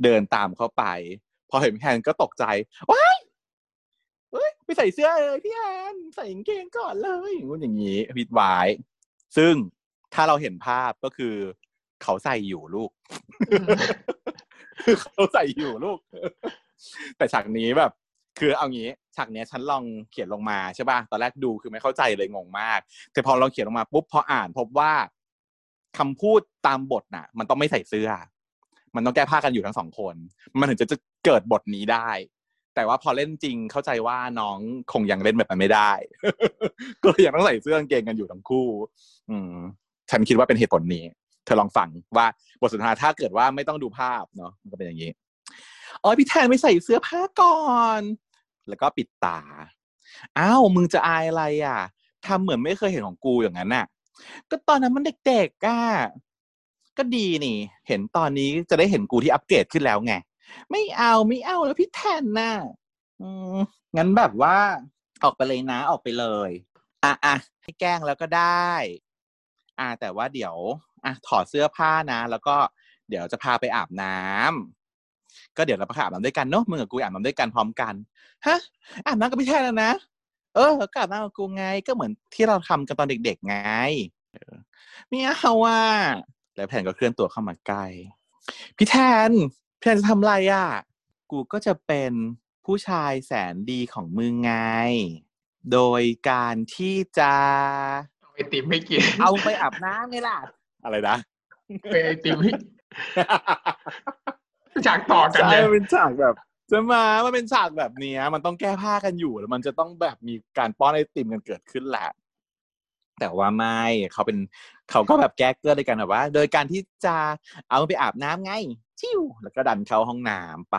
เดินตามเข้าไป พอเห็นพี่แทนก็ตกใจว้ายเฮ้ยไปใส่เสื้อเลยพี่แทนใส่กางเกงก่อนเลยอย่างงู้นอย่างนี้พิดไว้ซึ่งถ้าเราเห็นภาพก็คือ เขาใส่อยู่ลูก เขาใส่อยู่ลูก แต่ฉากนี้แบบ คือเอางี้ฉากเนี้ยฉันลองเขียนลงมาใช่ป่ะตอนแรกดูคือไม่เข้าใจเลยงงมาก แต่พอเราเขียนลงมาปุ๊บพออ่านพบว่าคำพูดตามบทน่ะ มันต้องไม่ใส่เสื้อ มันต้องแก้ผ้ากันอยู่ทั้งสองคน มันถึงจะจะเกิดบทนี้ได้ แต่ว่าพอเล่นจริงเข้าใจว่าน้องคงยังเล่นแบบนั้นไม่ได้ ก็ยยังต้องใส่เสื้อกางเกงกันอยู่ทั้งคู่ อืมฉันคิดว่าเป็นเหตุผลนี้ เธอลองฟังว่าบทสนทนาถ้าเกิดว่าไม่ต้องดูภาพเนาะมันก็เป็นอย่างนี้อ๋อพี่แทนไม่ใส่เสื้อผ้าก่อน แล้วก็ปิดตาอ้าวมึงจะอายอะไรอะทำเหมือนไม่เคยเห็นของกูอย่างนั้นน่ะ ก็ตอนนั้นมันเด็กๆอะก็ดีนี่ เห็นตอนนี้จะได้เห็นกูที่อัปเกรดขึ้นแล้วไง ไม่เอาไม่เอาแล้วพี่แทนน่ะงั้นแบบว่าออกไปเลยนะออกไปเลย อะอะให้แกล้งแล้วก็ได้ อะแต่ว่าเดี๋ยว อะถอดเสื้อผ้านะ แล้วก็เดี๋ยวจะพาไปอาบน้ำก็เดี๋ยวเราไปอาบน้ำด้วยกันเนอะมึงกับกูอาบน้ำด้วยกันพร้อมกันฮะอาบน้ำก็ไม่ใช่แล้วนะเออก็อาบน้ำกับกูไง ก็เหมือนที่เราทำกันตอนเด็ก ๆ ไงเออไม่เอาว่ะแล้วแผนก็เคลื่อนตัวเข้ามาใกล้พี่แทนพี่แทนจะทำอะไรอะ กูก็จะเป็นผู้ชายแสนดีของมึงไง โดยการที่จะ เอาไอติมให้กิน เอาไปอาบน้ำไงล่ะ อะไรนะไปไอติมให้ฉากต่อกันใช่เลยมันเป็นฉากแบบจะมา มันเป็นฉากแบบเนี้ยมันต้องแก้ผ้ากันอยู่แล้วมันจะต้องแบบมีการป้อนไอติมกันเกิดขึ้นแหละ แต่ว่าไม่เขาเป็นเขาก็แบบแก้เกลือด้วยกันแบบว่า โดยการที่จะเอาไปอาบน้ำไง ชิวแล้วก็ดันเข้าห้องน้ำไป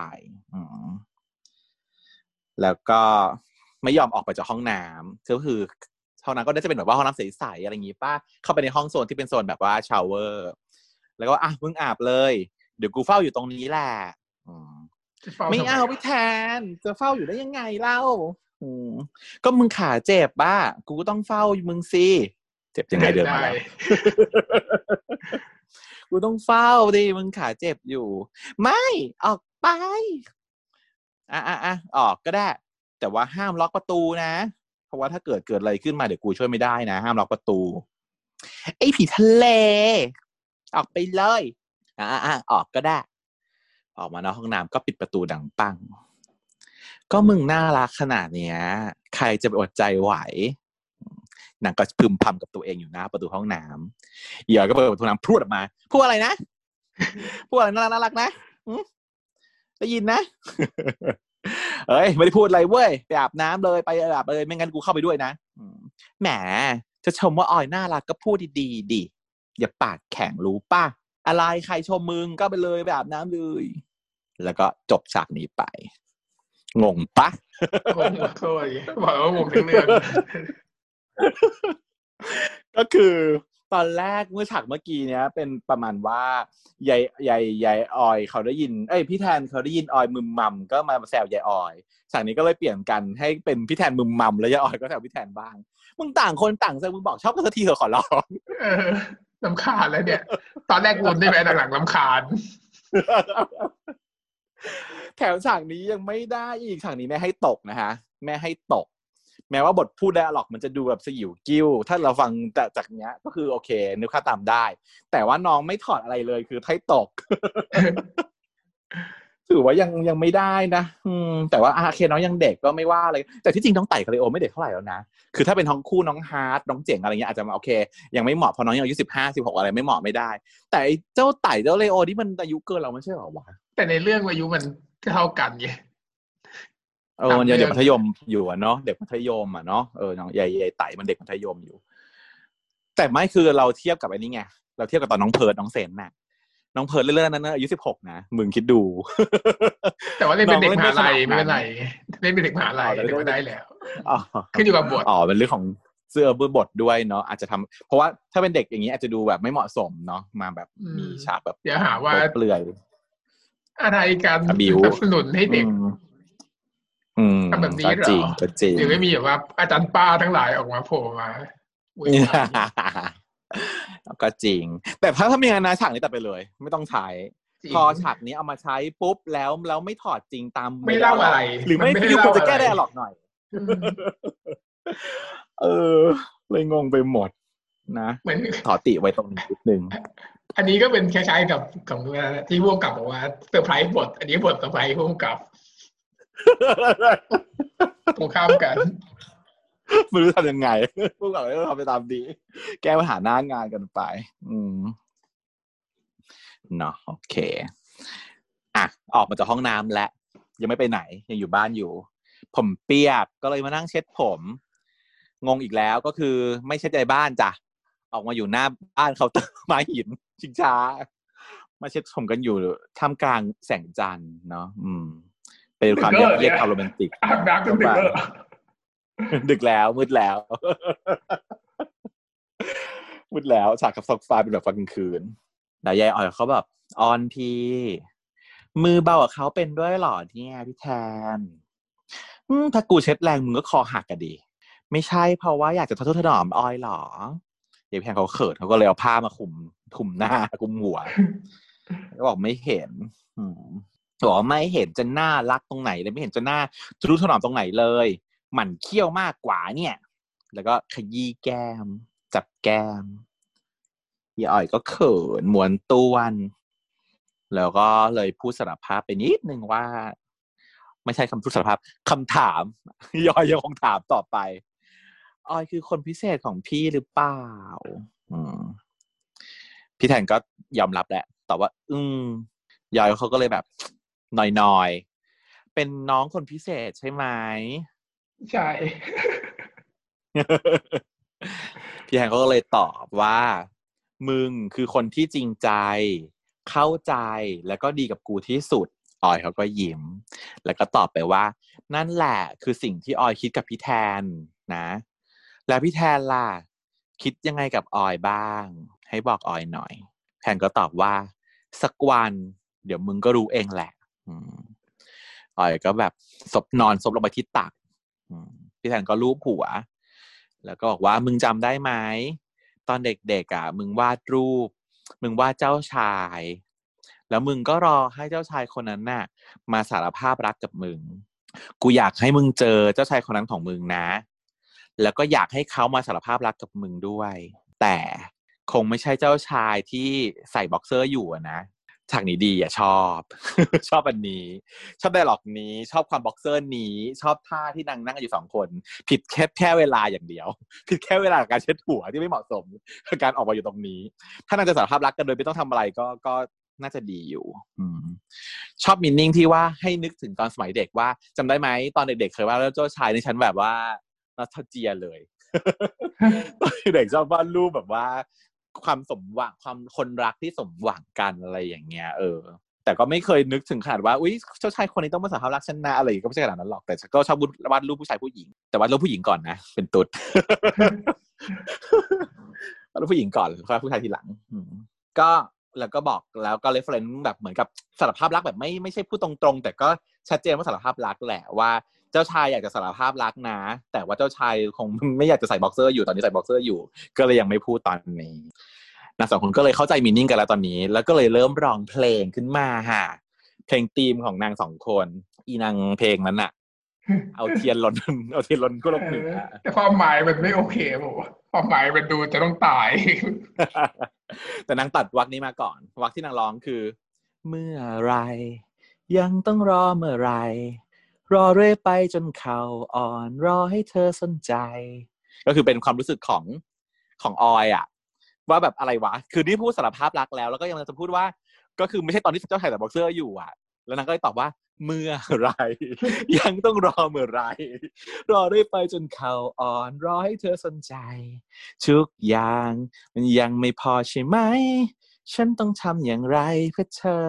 อืมแล้วก็ไม่ยอมออกไปจากห้องน้ำก็คือ ห้องน้ำก็น่าจะเป็นแบบว่าห้องน้ำใสๆอะไรอย่างงี้ป้าเข้าไปในห้องโซนที่เป็นโซนแบบว่าชาวเวอร์แล้วก็อะมึงอาบเลย เดี๋ยวกูเฝ้าอยู่ตรงนี้แหละอืมไม่เอาพี่แทน จะเฝ้าอยู่ได้ยังไงเล่าอืมก็มึงขาเจ็บบ้ากูก็ต้องเฝ้ามึงสิเจ็บยังไงเดินมาแล้วกูต้องเฝ้าดิมึงขาเจ็บอยู่ ไม่ออกไปอะอะอะออกก็ได้ แต่ว่าห้ามล็อกประตูนะเพ ราะว่าถ้าเกิดเกิดอะไรขึ้นมาเดี๋ยวกูช่วยไม่ได้นะ ห้ามล็อกประตู ไอ้ผีทะเล ออกไปเลยอะอะอะอกก็ได้ ออกมานอกห้องน้ำก็ปิดประตูดังปัง ก็มึงน่ารักขนาดเนี้ย ใครจะไปอดใจไหวนางก็พึมพำกับตัวเองอยู่หน้าประตูห้องน้ำเหยื่อก็เปิดประตูน้ำพรวดออกมา พูดอะไรนะ พูดอะไรน่ารักน่ารักนะได้ยินนะ เอ้ยไม่ได้พูดอะไรเว้ยไปอาบน้ำเลยไปอาบเลยไม่งั้นกูเข้าไปด้วยนะอืมแหมจะชมว่าออยน่ารักก็พูดดีๆดิอย่าปากแข็งรู้ป่ะอะไรใครชมมึงก็ไปเลยไปอาบน้ำเลย แล้วก็จบฉากนี้ไป งงปะงงหมดเลยบอกว่างงทั้งเรื่องก็คือ ตอนแรกเมื่อฉากเมื่อกี้เนี้ย เป็นประมาณว่ายายยายยายออยเขาได้ยินเอ้ยพี่แทนเขาได้ยินออยมึมมัมก็มาแซวยายออยฉากนี้ก็เลยเปลี่ยนกันให้เป็นพี่แทนมึมมัมแล้วยายออยก็แซวพี่แทนบ้างมึงต่างคนต่างแซวมึงบอกชอบกันสักทีเถอะขอร้องเออลำคาญแล้วเนี่ย ตอนแรกวนได้ไหมหลังๆลำคาญแถวฉากนี้ยังไม่ได้อีกฉากนี้แม่ให้ตกนะฮะ แม่ให้ตก แม้ว่าบทพูดไดอะล็อกมันจะดูแบบสยิวกิ้ว ถ้าเราฟังแต่จากเนี้ย ก็คือโอเค นึกค่าตามได้ แต่ว่าน้องไม่ถอดอะไรเลยคือให้ตก ถือว่ายังยังไม่ได้นะอืมแต่ว่าอาเคน้องยังเด็กก็ไม่ว่าอะไรแต่ที่จริงน้องไต่กับเลโอไม่เด็กเท่าไหร่แล้วนะ คือถ้าเป็นของคู่น้องฮาร์ดน้องเจ๋งอะไรเงี้ยอาจจะมาโอเค ยังไม่เหมาะเพราะน้องยังอายุสิบห้าสิบหกอะไรไม่เหมาะไม่ได้ แต่เจ้าไต่เจ้าเลโอที่มันอายุเกินเราไม่ใช่เหรอวะแต่ในเรื่องอายุมันเท่ากันไง เออมันยังเด็กมัธยมอยู่อะเนาะเด็กมัธยมอะเนาะเออน้องใหญ่ใหญ่ไต่มันเด็กมัธยมอยู่ แต่ไม่คือเราเทียบกับไอ้นี่ไงเราเทียบกับตอนน้องเพิร์ดน้องเซนน่ะ น้องเพิร์ดเรื่องนั้นนะอายุสิบหกนะมึงคิดดู แต่ว่าเล่นเป็นเด็กมหาลัยน้องเล่นไม่ไม่เป็นไรขนาดนั้นเล่นเป็นเด็กมหาลัยอ๋อแต่เล่นเล่นมาได้แล้วอ๋อขึ้นอยู่กับบทอ๋อเป็นเรื่องของเสื้อบื้อบทด้วยเนาะอาจจะทำเพราะว่าถ้าเป็นเด็กอย่างนี้อาจจะดูแบบไม่เหมาะสมเนาะมาแบบอืมมีฉากแบบเดี๋ยวหาว่าเปลือยอะไรการอบิวสนับสนุนให้เด็กอืมอืม ทำแบบนี้ก็เหรอจริงก็จริงหรือไม่มีแบบว่าอาจารย์ป้าทั้งหลายออกมาโผล่มาโวยวายก็จริง แต่ถ้าถ้ามีงานนะฉากนี้ตัดไปเลย ไม่ต้องใช้จริงพอฉากนี้เอามาใช้ปุ๊บแล้วแล้วไม่ถอดจริงตามไม่เล่าอะไร หรือไม่มันไม่คือเล่าควรจะแก้อะไรได้หรอกหน่อยอืมเออ เลยงงไปหมดนะเหมือนขอติไว้ตรงนี้นิดนึงอันนี้ก็เป็นคล้ายๆกับของที่พ่วงกับบอกว่าเซอร์ไพรส์บท อันนี้บทเซอร์ไพรส์พ่วงกับ ตรงข้ามกันไม่รู้ทำยังไงพวกเราก็ทำไปตามดี แก้ปัญหาหน้างานกันไป อืมเนาะโอเค อะ ออกมาจากห้องน้ำแล้ว ยังไม่ไปไหน ยังอยู่บ้านอยู่ ผมเปียกก็เลยมานั่งเช็ดผม งงอีกแล้วก็คือไม่เช็ดในบ้านจ้ะ ออกมาอยู่หน้าบ้านเคาน์เตอร์ไม้หิน ชิงช้า มาเช็ดผมกันอยู่ท่ามกลางแสงจันทร์เนาะอืม เป็นความยัดเยียดความโรแมนติกอาบน้ำจนดึกแล้วเหรอดึกแล้วมืดแล้วมืดแล้วฉากกับซอกฟ้าเป็นแบบกลางคืนแต่ยายอ่อยเขาแบบออนทีมือเบากับเขาเป็นด้วยเหรอเนี่ยพี่แทนอืมถ้ากูเช็ดแรงมึงก็คอหักกันดี ไม่ใช่เพราะว่าอยากจะทะนุถนอมออยหรอเดี๋ยวพี่แพงเขาเขินเขาก็เลยเอาผ้ามาคุมคุมหน้าคุมหัวก็บอกไม่เห็น อืมบอกว่าไม่เห็นจะน้ารักตรงไหนเลยไม่เห็นจะน้าจะรู้ถนอมตรงไหนเลย หมั่นเคี้ยวมากกว่าเนี่ย แล้วก็ขยี้แก้ม จับแก้มยอ่อยก็เขินหมวนต้วนแล้วก็เลยพูดสารภาพไปนิดนึงว่า ไม่ใช่คำพูดสารภาพคำถามยอยยังคงถามต่อไปออยคือคนพิเศษของพี่หรือเปล่าพี่แทนก็ยอมรับแหละแต่ว่า อืมยอยเขาก็เลยแบบ หน่อยๆ เป็นน้องคนพิเศษใช่ไหมใช่ พี่แทนเขาก็เลยตอบว่า มึงคือคนที่จริงใจ เข้าใจแล้วก็ดีกับกูที่สุด ออยเขาก็ยิ้ม แล้วก็ตอบไปว่า นั่นแหละคือสิ่งที่ออยคิดกับพี่แทนนะ แล้วพี่แทนล่ะ คิดยังไงกับออยบ้าง ให้บอกออยหน่อย แทนก็ตอบว่า สักวัน เดี๋ยวมึงก็รู้เองแหละ อืมออยก็แบบศพนอนศพลงไปที่ตักพี่แทนก็รูปหัว แล้วก็บอกว่ามึงจำได้ไหมตอนเด็กๆอะ มึงวาดรูป มึงวาดเจ้าชาย แล้วมึงก็รอให้เจ้าชายคนนั้นน่ะ มาสารภาพรักกับมึง กูอยากให้มึงเจอเจ้าชายคนนั้นของมึงนะ แล้วก็อยากให้เขามาสารภาพรักกับมึงด้วย แต่คงไม่ใช่เจ้าชายที่ใส่บ็อกเซอร์อยู่นะ ฉากนี้ดีอะชอบ ชอบอันนี้ ชอบ dialogue นี้ ชอบความบ็อกเซอร์นี้ ชอบท่าที่นางนั่งกันอยู่สองคน ผิดแค่แค่เวลาอย่างเดียว ผิดแค่เวลาการเช็ดหัวที่ไม่เหมาะสมกับการออกมาอยู่ตรงนี้ ถ้านางจะสารภาพรักกันโดยไม่ต้องทำอะไรก็ก็น่าจะดีอยู่อะชอบ meaning ที่ว่าให้นึกถึงตอนสมัยเด็กว่าจำได้ไหมตอนเด็กๆเคยว่าแล้วเจ้าชายในฉันแบบว่า nostalgia เลยตอนเด็กชอบวาดรูปแบบว่า ความสมหวังความคนรักที่สมหวังกันอะไรอย่างเงี้ย เออ แต่ก็ไม่เคยนึกถึงขนาดว่าอุ้ยเจ้าชายคนนี้ต้องมาสารภาพรักฉันนะอะไรอย่างงี้ก็ไม่ใช่ขนาดนั้นหรอกแต่ฉันก็ชอบวาดรูปผู้ชายผู้หญิง แต่วาดรูปผู้หญิงก่อนนะเป็นตุ๊ดวาดรูปผู้หญิงก่อนค่อยผู้ชายทีหลังก็แล้วก็บอกแล้วก็ reference แบบเหมือนกับสารภาพรักแบบไม่ไม่ใช่พูดตรงๆ แต่ก็ชัดเจนว่าสารภาพรักแหละว่า เจ้าชายอยากจะสารภาพรักนะ แต่ว่าเจ้าชายคงไม่อยากจะใส่บ็อกเซอร์อยู่ตอนนี้ใส่บ็อกเซอร์อยู่ ก็เลยยังไม่พูดตอนนี้นางสองคนก็เลยเข้าใจ meaning กันแล้วตอนนี้ แล้วก็เลยเริ่มร้องเพลงขึ้นมาฮะเพลงธีมของนางสองคน อีนางเพลงนั้นอะเอาเทียนลนเอาเทียนลนก็ลงหนึ่งอะแต่ความหมายมันไม่โอเคผมความหมายมันดูจะต้องตาย แต่นางตัดวรรคนี้มาก่อนวรรคที่นางร้องคือ เมื่อไร ยังต้องรอเมื่อไร รอเรื่อยไปจนเข่าอ่อนรอให้เธอสนใจ ก็คือเป็นความรู้สึกของของออยอะว่าแบบอะไรวะ คือนี่พูดสารภาพรักแล้ว แล้วก็ยังจะพูดว่า ก็คือไม่ใช่ตอนที่เจ้าชายใส่บ็อกเซอร์อยู่อะแล้วนางก็เลยตอบว่าเมื่อไร ยังต้องรอเมื่อไร รอเรื่อยไปจนเข่าอ่อน รอให้เธอสนใจ ทุกอย่าง มันยังไม่พอใช่ไหม ฉันต้องทำอย่างไรเพื่อเธอ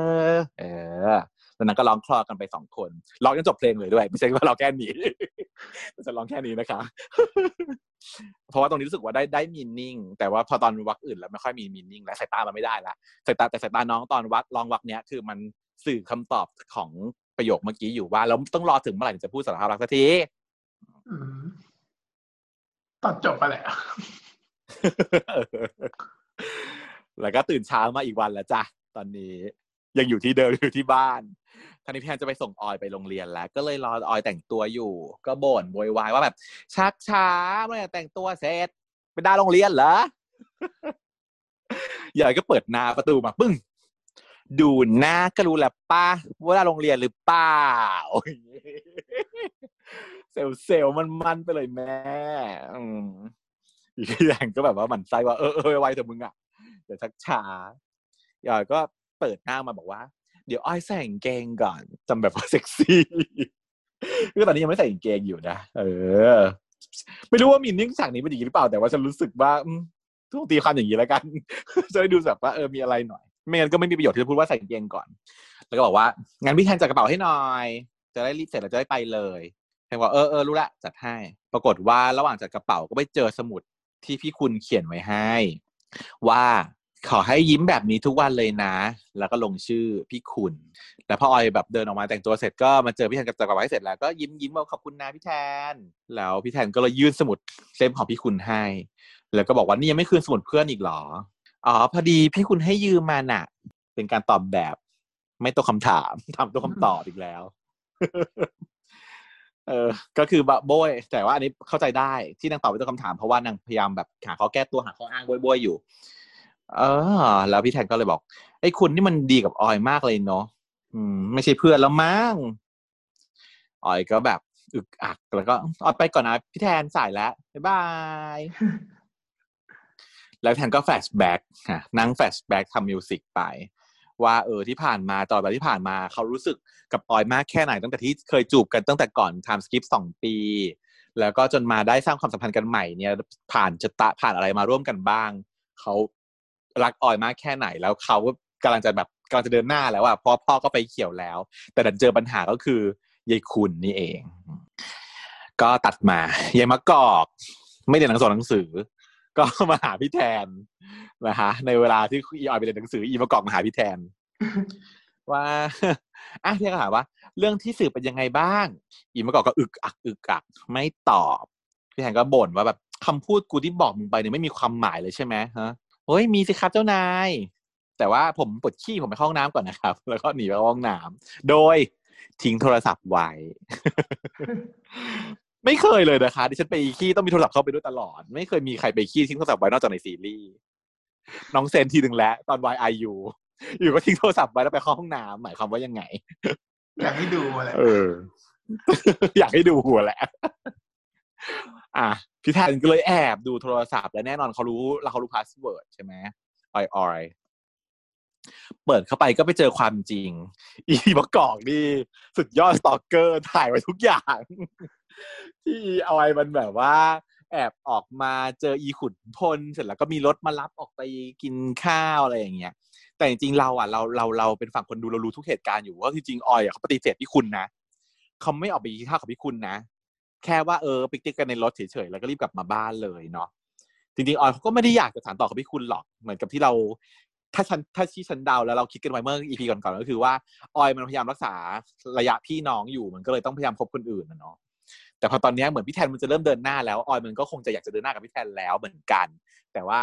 เออ แล้วนั้นก็ร้องคลอกันไปสองคนร้องจนจบเพลงเลยด้วย ไม่ใช่ว่าเราแค่นี้จะร้องแค่นี้นะคะ เพราะว่าตรงนี้รู้สึกว่าได้ได้มีนิ่งแต่ว่าพอตอนวักอื่นแล้วไม่ค่อยมีมีนิ่งและสายตามันไม่ได้ละสายตาแต่สายตาน้องตอนวักลองวักเนี้ยคือมันสื่อคำตอบของประโยคเมื่อกี้อยู่ว่าแล้วต้องรอถึงเมื่อไหร่ถึงจะพูดสารภาพรักสักทีอืมตอนจบไปแหละแล้วก็ตื่นเช้ามาอีกวันแล้วจ้ะตอนนี้ยังอยู่ที่เดิมอยู่ที่บ้าน ทางนี้พี่แอนจะไปส่งออยไปโรงเรียนแล้ว ก็เลยรอออยแต่งตัวอยู่ ก็บ่นโวยวายว่าแบบชักช้าเมื่อแต่งตัวเสร็จไปได้โรงเรียนเหรอยายก็เปิดหน้าประตูมาปึ้งดูหน้าก็รู้แหละป้าว่าด้โรงเรียนหรือเปล่าเซลเซลมันมันไปเลยแม่อืมอีกอย่างก็แบบว่าหมันไส้ว่าเออเออไวเถอะมึงอะเดี๋ยวชักช้ายายก็เปิดหน้ามาบอกว่า เดี๋ยวอ้อยใส่กางเกงก่อนจำแบบว่าเซ็กซี่คือตอนนี้ยังไม่ใส่กางเกงอยู่นะเออ ไม่รู้ว่ามีนิ่งฉากนี้เป็นอย่างนี้หรือเปล่าแต่ว่าฉันรู้สึกว่าทุกตีความอย่างนี้แล้วกันจะได้ดูแบบว่าเออมีอะไรหน่อย ไม่งั้นก็ไม่มีประโยชน์ที่จะพูดว่าใส่กางเกงก่อน แล้วก็บอกว่างั้นพี่แทนจัดกระเป๋าให้หน่อย จะได้รีบเสร็จแล้วจะได้ไปเลยแทนบอกเออเออรู้ละจัดให้ ปรากฏว่าระหว่างจัดกระเป๋าก็ไปเจอสมุดที่พี่คุณเขียนไว้ให้ ว่า ขอให้ยิ้มแบบนี้ทุกวันเลยนะ แล้วก็ลงชื่อพี่คุณแล้วพอออยแบบเดินออกมาแต่งตัวเสร็จก็มาเจอพี่แทนกับจักรวาลเสร็จแล้วก็ยิ้มยิ้มว่าขอบคุณนะพี่แทน แล้วพี่แทนก็เลยยื่นสมุดเล่มของพี่คุณให้ แล้วก็บอกว่านี่ยังไม่คืนสมุดเพื่อนอีกหรอ อ๋อพอดีพี่คุณให้ยืมมาน่ะ เป็นการตอบแบบ ไม่ตรงคำถามทำตรงคำตอบอีกแล้ว เออ ก็คือบะโบย แต่ว่าอันนี้เข้าใจได้ที่นางตอบไม่ตรงคำถามเพราะว่านางพยายามแบบหาข้อแก้ตัวหาข้ออ้างโบยๆอยู่ เออ แล้วพี่แทนก็เลยบอกไอ้คุณนี่มันดีกับออยมากเลยเนาะอืม ไม่ใช่เพื่อนแล้วมั้งออยก็แบบอึกอักแล้วก็ออยไปก่อนนะพี่แทนสายแล้วบ๊ายบายแล้วแทนก็ flashback นั่ง flashback ทำ music ไป ว่าเออที่ผ่านมาตลอดเวลาที่ผ่านมา เขารู้สึกกับออยมากแค่ไหนตั้งแต่ที่เคยจูบกันตั้งแต่ก่อน time skip สองปี แล้วก็จนมาได้สร้างความสัมพันธ์กันใหม่เนี่ย ผ่านจะตะผ่านอะไรมาร่วมกันบ้าง เขา รักออยมากแค่ไหน แล้วเขาก็กำลังจะแบบกำลังจะเดินหน้าแล้วอะเพราะพ่อก็ไฟเขียวแล้ว แต่ดันเจอปัญหาก็คือยายคุณนี่เอง ก็ตัดมายายมะกอก ไม่เรียนหนังสือหนังสือ ก็มาหาพี่แทนนะฮะในเวลาที่อีออยไปเรียนหนังสืออีมะกอกมาหาพี่แทน ว่าอะพี่ก็ถามว่า เรื่องที่สื่อเป็นยังไงบ้าง อีมะกอกก็อึกอักอึกอัก ไม่ตอบ พี่แทนก็บ่นว่าแบบคำพูดกูที่บอกมึงไปเนี่ยไม่มีความหมายเลยใช่ไหมฮะ เฮ้ยมีสิครับเจ้านาย แต่ว่าผมปวดขี้ผมไปเข้าห้องน้ำก่อนนะครับ แล้วก็หนีไปเข้าห้องน้ำโดยทิ้งโทรศัพท์ไว้ ไม่เคยเลยนะคะดิฉันไปขี้ต้องมีโทรศัพท์เข้าไปด้วยตลอด ไม่เคยมีใครไปขี้ทิ้งโทรศัพท์ไว้นอกจากในซีรีส์น้องเซนทีหนึ่งแล้ว ตอนวายไอยูอยู่ก็ทิ้งโทรศัพท์ไว้แล้วไปเข้าห้องน้ำหมายความว่ายังไง อยากให้ดูอะไรเออ อยากให้ดูหัวแหละ อะพี่แทนก็เลยแอบดูโทรศัพท์และแน่นอนเขารู้แล้วเขารู้ password ใช่ไหมออยออยเปิดเข้าไปก็ไปเจอความจริง อีประกอบนี่สุดยอดสตอกเกอร์ถ่ายไว้ทุกอย่าง ที่ออยมันแบบว่า แอบออกมาเจออีขุนพลเสร็จแล้วก็มีรถมารับออกไปกินข้าวอะไรอย่างเงี้ย แต่จริงๆเราอะเราเราเราเป็นฝั่งคนดูเรารู้ทุกเหตุการณ์อยู่ว่าจริงๆออยอะเขาปฏิเสธพี่คุณนะเขาไม่ออกไปกินข้าวกับพี่คุณนะ แค่ว่าเออไปติ๊กกันในรถเฉยๆแล้วก็รีบกลับมาบ้านเลยเนาะจริงๆออยเขาก็ไม่ได้อยากจะสานต่อกับพี่คุณหรอกเหมือนกับที่เรา ถ้าฉันถ้าที่ฉันเดาแล้วเราคิดกันไว้เมื่ออีพีก่อนๆก็คือว่าออยมันพยายามรักษาระยะพี่น้องอยู่มันก็เลยต้องพยายามคบคนอื่นนะเนาะแต่พอตอนนี้เหมือนพี่แทนมันจะเริ่มเดินหน้าแล้วออยมันก็คงจะอยากจะเดินหน้ากับพี่แทนแล้วเหมือนกัน แต่ว่า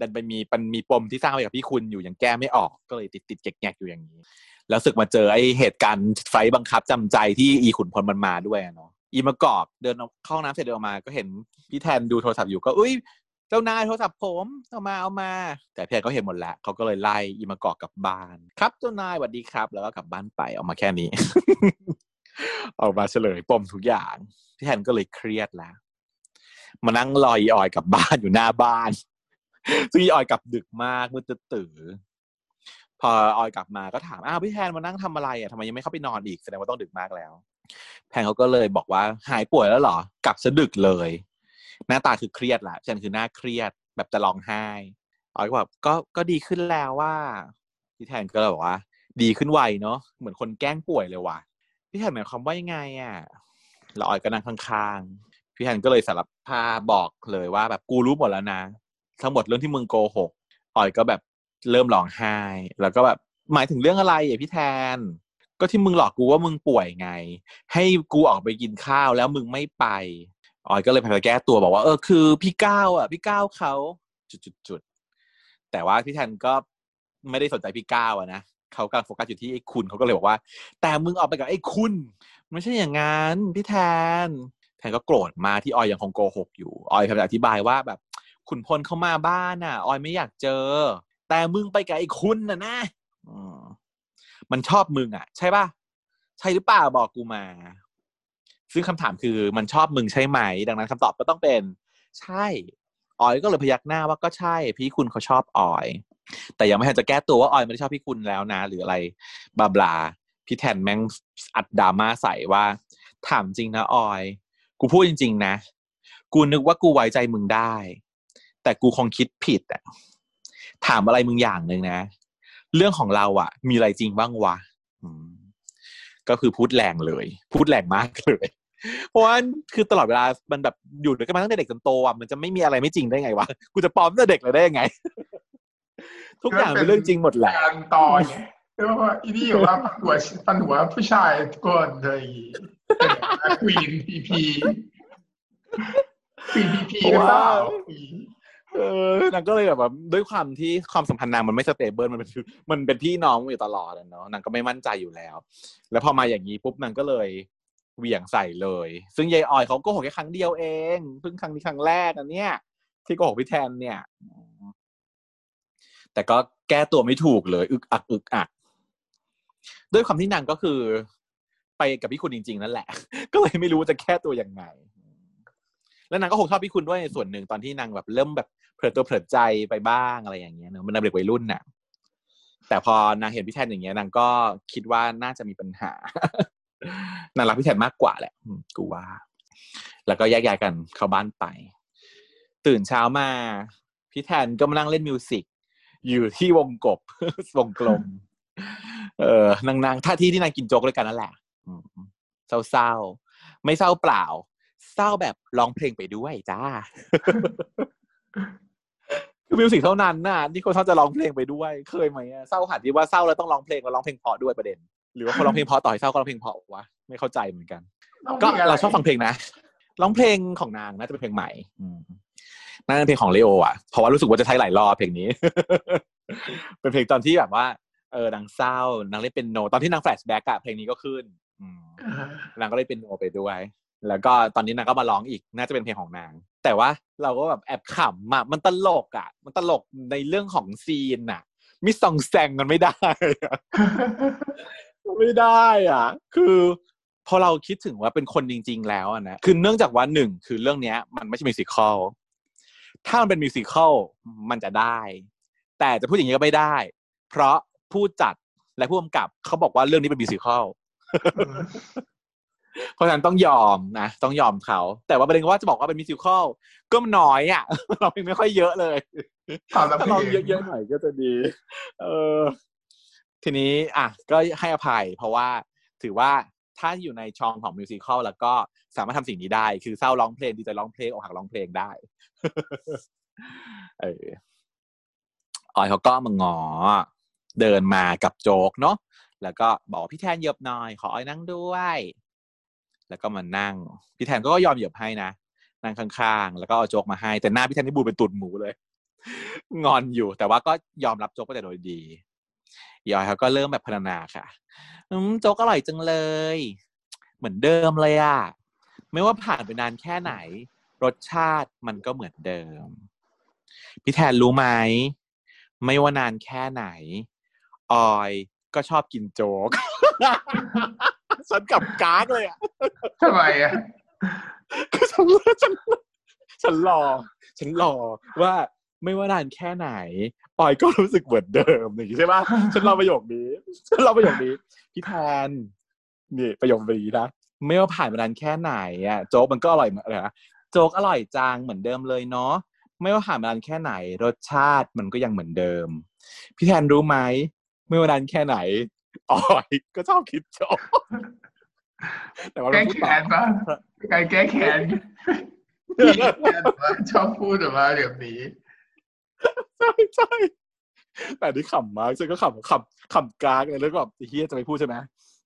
ดันไปมีมันมีปมที่สร้างไว้กับพี่คุณอยู่ยังแก้ไม่ออกก็เลยติดติดแงกๆอยู่อย่างนี้ แล้วสึกมาเจอไอ้เหตุการณ์ไฟบังคับจำใจที่อีขุนพลมันมาด้วยเนาะ อีมากอกเดินเข้าห้องน้ำเสร็จเดินออกมา ก็เห็นพี่แทนดูโทรศัพท์อยู่ก็อุ้ยเจ้านายโทรศัพท์ผมเอามาเอามา แต่พี่แทนเขาเห็นหมดแล้วเขาก็เลยไล่อีมากอกกลับบ้าน ครับเจ้านายสวัสดีครับ แล้วก็กลับบ้านไปออกมาแค่นี้ ออกมาเฉลยปมทุกอย่างพี่แทนก็เลยเครียดแล้วมานั่งรออีออยกลับบ้านอยู่หน้าบ้านซึ่งอีออยกลับดึกมากมืดตื่นพอออยกลับมาก็ถามอ้าวพี่แทนมานั่งทำอะไรอะทำไมยังไม่เข้าไปนอนอีกแสดงว่าต้องดึกมากแล้ว แพนเขาก็เลยบอกว่าหายป่วยแล้วเหรอกลับสะดึกเลย หน้าตาคือเครียดแหละฉันคือหน้าเครียดแบบจะร้องไห้ออยก็แบบก็ก็ดีขึ้นแล้วว่าพี่แทนก็เลยบอกว่า ดีขึ้นไวเนาะเหมือนคนแกล้งป่วยเลยว่ะพี่แทนหมายความว่ายังไงอะแล้วออยก็นั่งข้างๆพี่แทนก็เลยสารภาพบอกเลยว่า แบบกูรู้หมดแล้วนะ ทั้งหมดเรื่องที่มึงโกหกออยก็แบบเริ่มร้องไห้ แล้วก็แบบหมายถึงเรื่องอะไรอะพี่แทน ก็ที่มึงหลอกกูว่ามึงป่วยไง ให้กูออกไปกินข้าวแล้วมึงไม่ไปออยก็เลยพยายามแก้ตัวบอกว่าเออคือพี่ก้าวอะ พี่ก้าวเขาจุดจุดจุดแต่ว่าพี่แทนก็ไม่ได้สนใจพี่ก้าวอะนะเขากำลังโฟกัสอยู่ที่ไอ้คุณเขาก็เลยบอกว่า แต่มึงออกไปกับไอ้คุณไม่ใช่อย่างนั้นพี่แทน แทนก็โกรธมาที่ออยยังคงโกหกอยู่ออยพยายามอธิบายว่าแบบขุนพลเข้ามาบ้านอะ ออยไม่อยากเจอ แต่มึงไปกับไอ้คุณน่ะนะ มันชอบมึงอะ ใช่ป่ะใช่หรือเปล่าบอกกูมา ซึ่งคำถามคือมันชอบมึงใช่ไหม ดังนั้นคำตอบก็ต้องเป็น ใช่ออยก็เลยพยักหน้าว่าก็ใช่ พี่คุณเขาชอบออย แต่ยังไม่ทันจะแก้ตัวว่าออยไม่ได้ชอบพี่คุณแล้วนะ หรืออะไรบลาบลาพี่แทนแม่งอัดดราม่าใส่ว่า ถามจริงนะออย กูพูดจริง ๆ นะ กูนึกว่ากูไว้ใจมึงได้ แต่กูคงคิดผิดอะถามอะไรมึงอย่างหนึ่งนะ เรื่องของเราอะมีอะไรจริงบ้างวะก็คือพูดแรงเลย พูดแรงมากเลย เพราะว่าคือตลอดเวลามันแบบอยู่ด้วยกันมาตั้งแต่เด็กจนโตอะมันจะไม่มีอะไรไม่จริงได้ไงวะกูจะปลอมตั้งแต่เด็กเลยได้ยังไง ทุกอย่างเป็นเรื่องจริงหมดแหละการต่อไงแล้วว่าอีนี่อยู่ว่าฟันหัวฟันหัวผู้ชายทุกคนเลยควีนพีพีควีนพีพีหรือเปล่า เออนางก็เลยแบบว่าด้วยความที่ความสัมพันธ์นางมันไม่สเตเบิลมันเป็นมันเป็นพี่น้องอยู่ตลอดอะเนาะนางก็ไม่มั่นใจอยู่แล้ว แล้วพอมาอย่างนี้ปุ๊บนางก็เลยเหวี่ยงใส่เลย ซึ่งยายออยเขาก็หกแค่ครั้งเดียวเองเพิ่งครั้งนี้ครั้งแรกอันเนี้ยที่โกหกพี่แทนเนี่ย แต่ก็แก้ตัวไม่ถูกเลย อึกอักอึกอัก ด้วยความที่นางก็คือ ไปกับพี่คุณจริง ๆ นั่นแหละ ก็เลยไม่รู้จะแก้ตัวยังไง แล้วนางก็คงชอบพี่คุณด้วยในส่วนหนึ่งตอนที่นางแบบเริ่มแบบเผลอตัวเผลอใจไปบ้างอะไรอย่างเงี้ยเนอะมันเด็กวัยรุ่นน่ะ แต่พอนางเห็นพี่แทนอย่างเงี้ยนางก็คิดว่าน่าจะมีปัญหานางรักพี่แทนมากกว่าแหละกูว่า แล้วก็แยกย้ายกันเข้าบ้านไป ตื่นเช้ามาพี่แทนก็มานั่งเล่นมิวสิกอยู่ที่วงกบวงกลม เออนางนางท่าที่ที่นางกินโจ๊กด้วยกันนั่นแหละเศร้าๆ ไม่เศร้าเปล่า เศร้าแบบร้องเพลงไปด้วยจ้าคือมิวสิกเท่านั้นน่ะที่คนเขาจะร้องเพลงไปด้วยเคยไหมอะเศร้าหัดที่ว่าเศร้าแล้วต้องร้องเพลงแล้วร้องเพลงเพราะด้วยประเด็น หรือว่าคนร้องเพลงเพราะต่อให้เศร้าก็ร้องเพลงเพราะวะไม่เข้าใจเหมือนกัน ก็เราชอบฟังเพลงนะร้องเพลงของนางน่าจะเป็นเพลงใหม่อืมน่าจะเป็นเพลงของเลโออะเพราะว่ารู้สึกว่าจะใช้หลายรอบเพลงนี้ เป็นเพลงตอนที่แบบว่าเออนางเศร้านางเล่นเปียโน ตอนที่นาง flashback อะเพลงนี้ก็ขึ้นอืมนางก็เล่นเปียโนไปด้วย แล้วก็ตอนนี้นางก็มาร้องอีกน่าจะเป็นเพลงของนาง แต่ว่าเราก็แบบแอบขำอะมันตลกอะ มันตลกในเรื่องของ scene อะ mise en scène มันไม่ได้ไม่ได้อะ คือพอเราคิดถึงว่าเป็นคนจริง ๆ แล้วอะนะคือเนื่องจากว่าหนึ่งคือเรื่องเนี้ย มันไม่ใช่มิวสิควลถ้ามันเป็นมิวสิควลมันจะได้ แต่จะพูดอย่างนี้ก็ไม่ได้ เพราะผู้จัดและผู้กำกับเขาบอกว่าเรื่องนี้เป็นมิวสิควล เพราะฉะนั้นต้องยอมนะ ต้องยอมเขา แต่ว่าประเด็นว่าจะบอกว่าเป็นมิวสิควลก็น้อยอะเราเพลงไม่ค่อยเยอะเลยความละถ้าเพลเรางเยอะๆหน่อยก็จะดี เออ ทีนี้อะก็ให้อภัย เพราะว่าถือว่าถ้าอยู่ในช่องของมิวสิควลแล้วก็สามารถทำสิ่งนี้ได้ คือเศร้าร้องเพลงดีใจร้องเพลงอกหักร้องเพลงได้เออออยเขาก็มางอเดินมากับโจ๊กเนาะแล้วก็บอกว่าพี่แทนเหยียบหน่อย ขอออยนั่งด้วย แล้วก็มานั่ง พี่แทนก็ยอมเหยียบให้นะนั่งข้างๆ แล้วก็เอาโจ๊กมาให้ แต่หน้าพี่แทนนี่บูดเป็นตุ่นหมูเลย งอนอยู่ แต่ว่าก็ยอมรับโจ๊กไปแต่โดยดียอยเขาก็เริ่มแบบพรรณนาค่ะอืมโจ๊กอร่อยจังเลย เหมือนเดิมเลยอะไม่ว่าผ่านไปนานแค่ไหน รสชาติมันก็เหมือนเดิม พี่แทนรู้ไหม ไม่ว่านานแค่ไหน ออยก็ชอบกินโจ๊ก ฉันกลับกากเลยอะทำไมอะคือฉันฉันฉันรอ ฉันรอว่าไม่ว่านานแค่ไหนออยก็รู้สึกเหมือนเดิมอย่างนี้ใช่ปะฉันรอประโยคนี้ฉันรอประโยคนี้พี่แทนนี่ประโยคนี้นะไม่ว่าผ่านมานานแค่ไหนอะโจ๊กมันก็อร่อยเหมือนนะโจ๊กอร่อยจังเหมือนเดิมเลยเนาะไม่ว่าผ่านมานานแค่ไหน รสชาติมันก็ยังเหมือนเดิม พี่แทนรู้ไหมไม่ว่านานแค่ไหน ออยก็ชอบคิดโจ๊กแต่ว่าแก้เราพูดแขต่อนปะการแก้แขนพี่แทนว่าชอบพูดออกมาแบบนี้ใช่ใช่แต่ที่ขำมากฉันก็ขำขำขำกากเลยแล้วก็แบบเฮียจะไม่พูดใช่ไหม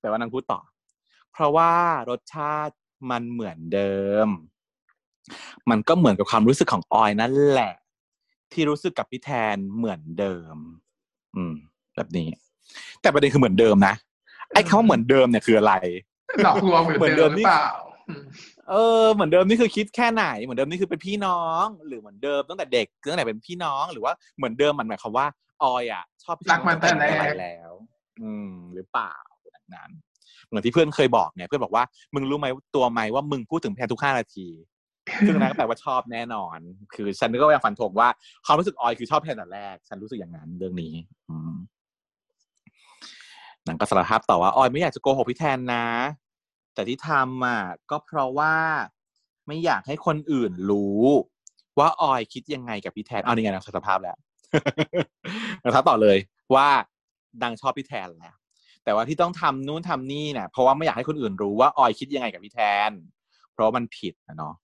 แต่ว่านางพูดต่อ เพราะว่ารสชาติมันเหมือนเดิม มันก็เหมือนกับความรู้สึกของออยนั่นแหละ ที่รู้สึกกับพี่แทนเหมือนเดิม อืม แบบนี้ แต่ประเด็นคือเหมือนเดิมนะไอ้คำว่าเหมือนเดิมเนี่ยคืออะไรหลอกลวงเหมือนเดิมหรือเปล่าอืมเออเหมือนเดิมนี่คือคิดแค่ไหนเหมือนเดิมนี่คือเป็นพี่น้อง หรือเหมือนเดิมตั้งแต่เด็กตั้งแต่เป็นพี่น้องหรือว่าเหมือนเดิมมันหมายความว่าออยอะ ชอบพี่รักมันแต่แรกแล้ว อืม หรือเปล่าแบบนั้น เหมือนที่เพื่อนเคยบอกไงเพื่อนบอกว่ามึงรู้ไหมตัวไหมว่ามึงพูดถึงแพนทุกห้านาทีซึ่งนั้นก็แปลว่าชอบแน่นอน คือฉันก็ยังฟันธงว่าความรู้สึกออยคือชอบแพนแต่แรก ฉันรู้สึกอย่างนั้นเรื่องนี้อืม นางก็สารภาพต่อว่าออยไม่อยากจะโกหกพี่แทนนะ แต่ที่ทำอะก็เพราะว่าไม่อยากให้คนอื่นรู้ ว่าออยคิดยังไงกับพี่แทน เอานี่ไงนางสารภาพแล้วนางท้าต่อเลยว่านางชอบพี่แทนแล้ว แต่ว่าที่ต้องทำนู่นทำนี่เนี่ยเพราะว่าไม่อยากให้คนอื่นรู้ว่าออยคิดยังไงกับพี่แทน เพราะมันผิดนะเนาะ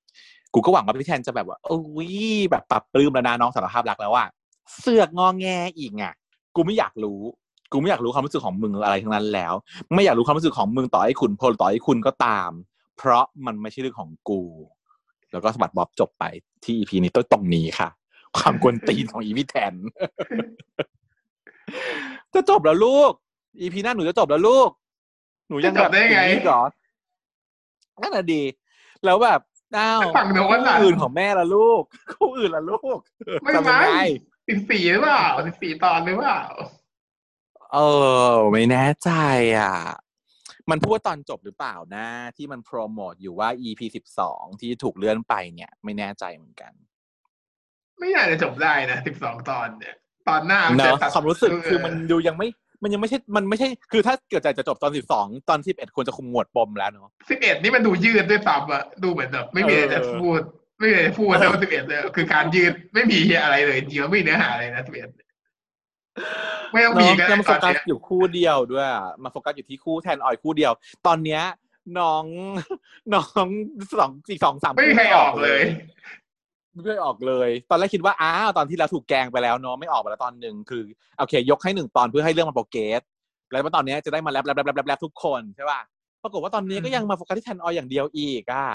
กูก็หวังว่าพี่แทนจะแบบว่าโอ้ยแบบปรับปลื้มแล้วนะน้องสารภาพรักแล้วว่าเสือกงอแงอีกอะ กูไม่อยากรู้ กูไม่อยากรู้ความรู้สึกของมึงอะไรทั้งนั้นแล้ว ไม่อยากรู้ความรู้สึกของมึงต่อให้คุณพลต่อให้คุณก็ตาม เพราะมันไม่ใช่เรื่องของกู แล้วก็สะบัดบ๊อบจบไปที่อีพีนี้ต้นตรงนี้ค่ะ ความกวนตีนของอีพีแทนจะจบแล้วลูก อีพีหน้าหนูจะจบแล้วลูก หนูยังแบบจะจบได้ไงอย่างนี้เหรอนั่นน่ะดี แล้วแบบอ้าวฝั่งโน้นล่ะคู่อื่นของแม่ละลูกคู่อื่นละลูก ไม่ทำยังไม่ไงสิบสี่หรือเปล่าสิบสี่ตอนหรือเปล่า เออ ไม่แน่ใจอะ มันพูดว่าตอนจบหรือเปล่านะ ที่มันโปรโมทอยู่ว่า EP สิบสองที่ถูกเลื่อนไปเนี่ย ไม่แน่ใจเหมือนกัน ไม่น่าจะจบได้นะสิบสองตอนเนี่ย ตอนหน้าเนจะอะตัดความรู้สึกเคือมันดูยังไม่ มันยังไม่ใช่ มันไม่ใช่ คือถ้าเกิดใจจะจบตอนสิบสองตอนสิบเอ็ดควรจะคุมหมวดปมแล้วเนาะสิบเอ็ดนี่มันดูยืดด้วยซ้ำอะดูเหมือนแบบไม่มีอะไรจะเออพูด ไม่มีอะไรจะพูดแล้วสิบเอ็ดเลยคือการยืดไม่มีอะไรเลยจริงๆไม่มีเนื้อหาอะไรนะสิบเอ็ด ไม่ต้องมีเนาะก็แล้วได้มาตโฟอนกัสเนี้ยอยู่คู่เดียวด้วยอะมาโฟกัสอยู่ที่คู่แทนออยคู่เดียว ตอนเนี้ยน้อง น้องสองสี่สองสามไม่มีใครออกเลย ไม่เคยออกเลย ตอนแรกคิดว่าอ้าวตอนที่แล้วถูกแกล้งไปแล้วเนาะไม่ออกไปแล้วตอนหนึ่งคือโอเค ยกให้หนึ่งตอนเพื่อให้เรื่องมันโปรเกสแล้วตอนเนี้ยจะได้มาแรปแรปแรปแรปแรปทุกคนใช่ป่ะปรากฏว่าตอนนี้ก็ยังมาโฟกัสที่แทนออยอย่างเดียวอีกอะ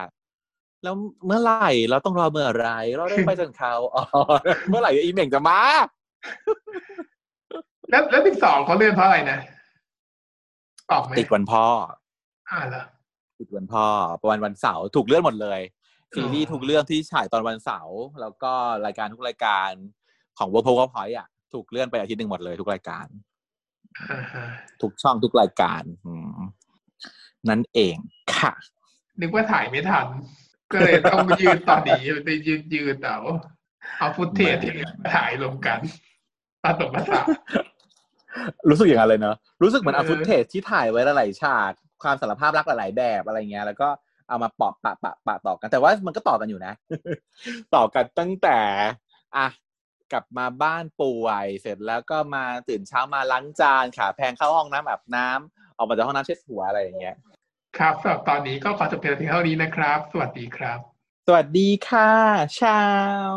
แล้วเมื่อไหร่เราต้องรอเมื่อไหรเราได้ไปจนเขาอ๋อเมื่อไหร่อีเหม่งจะมา แล้วแล้วสิบสองเขาเลื่อนเพราะอะไรนะออกไหมติดวันพ่อ อ่าเหรอติดวันพ่อประมาณวันเสาร์ถูกเลื่อนหมดเลยซีรีส์อ๋อทุกเรื่องที่ฉายตอนวันเสาร์แล้วก็รายการทุกรายการของ Work Power Point อะ ถูกเลื่อนไปอาทิตย์หนึ่งหมดเลยทุกรายการอ่าฮะทุกช่องทุกรายการอืมนั่นเองค่ะ นึกว่าถ่ายไม่ทัน ก็เลยต้องยืดตอนนี้ไปยืดยืดเอาเอาฟุตเทจที่เหลือมาถ่ายรวมกันผสมผสาน รู้สึกอย่างนั้นเลยเนอะรู้สึกเหมือนเอาเออฟุตเทจที่ถ่ายไว้หลายๆฉากความสารภาพรักหลายๆแบบอะไรเงี้ยแล้วก็เอามาปะปะปะปะต่อกันแต่ว่ามันก็ต่อกันอยู่นะ ต่อกันตั้งแต่อะกลับมาบ้านป่วยเสร็จแล้วก็มาตื่นเช้ามาล้างจานขาแพงเข้าห้องน้ำอาบน้ำออกมาจากห้องน้ำเช็ดหัวอะไรอย่างเงี้ย ครับสำหรับตอนนี้ก็ขอจบเพียงเท่านี้นะครับ สวัสดีครับ สวัสดีค่ะชาว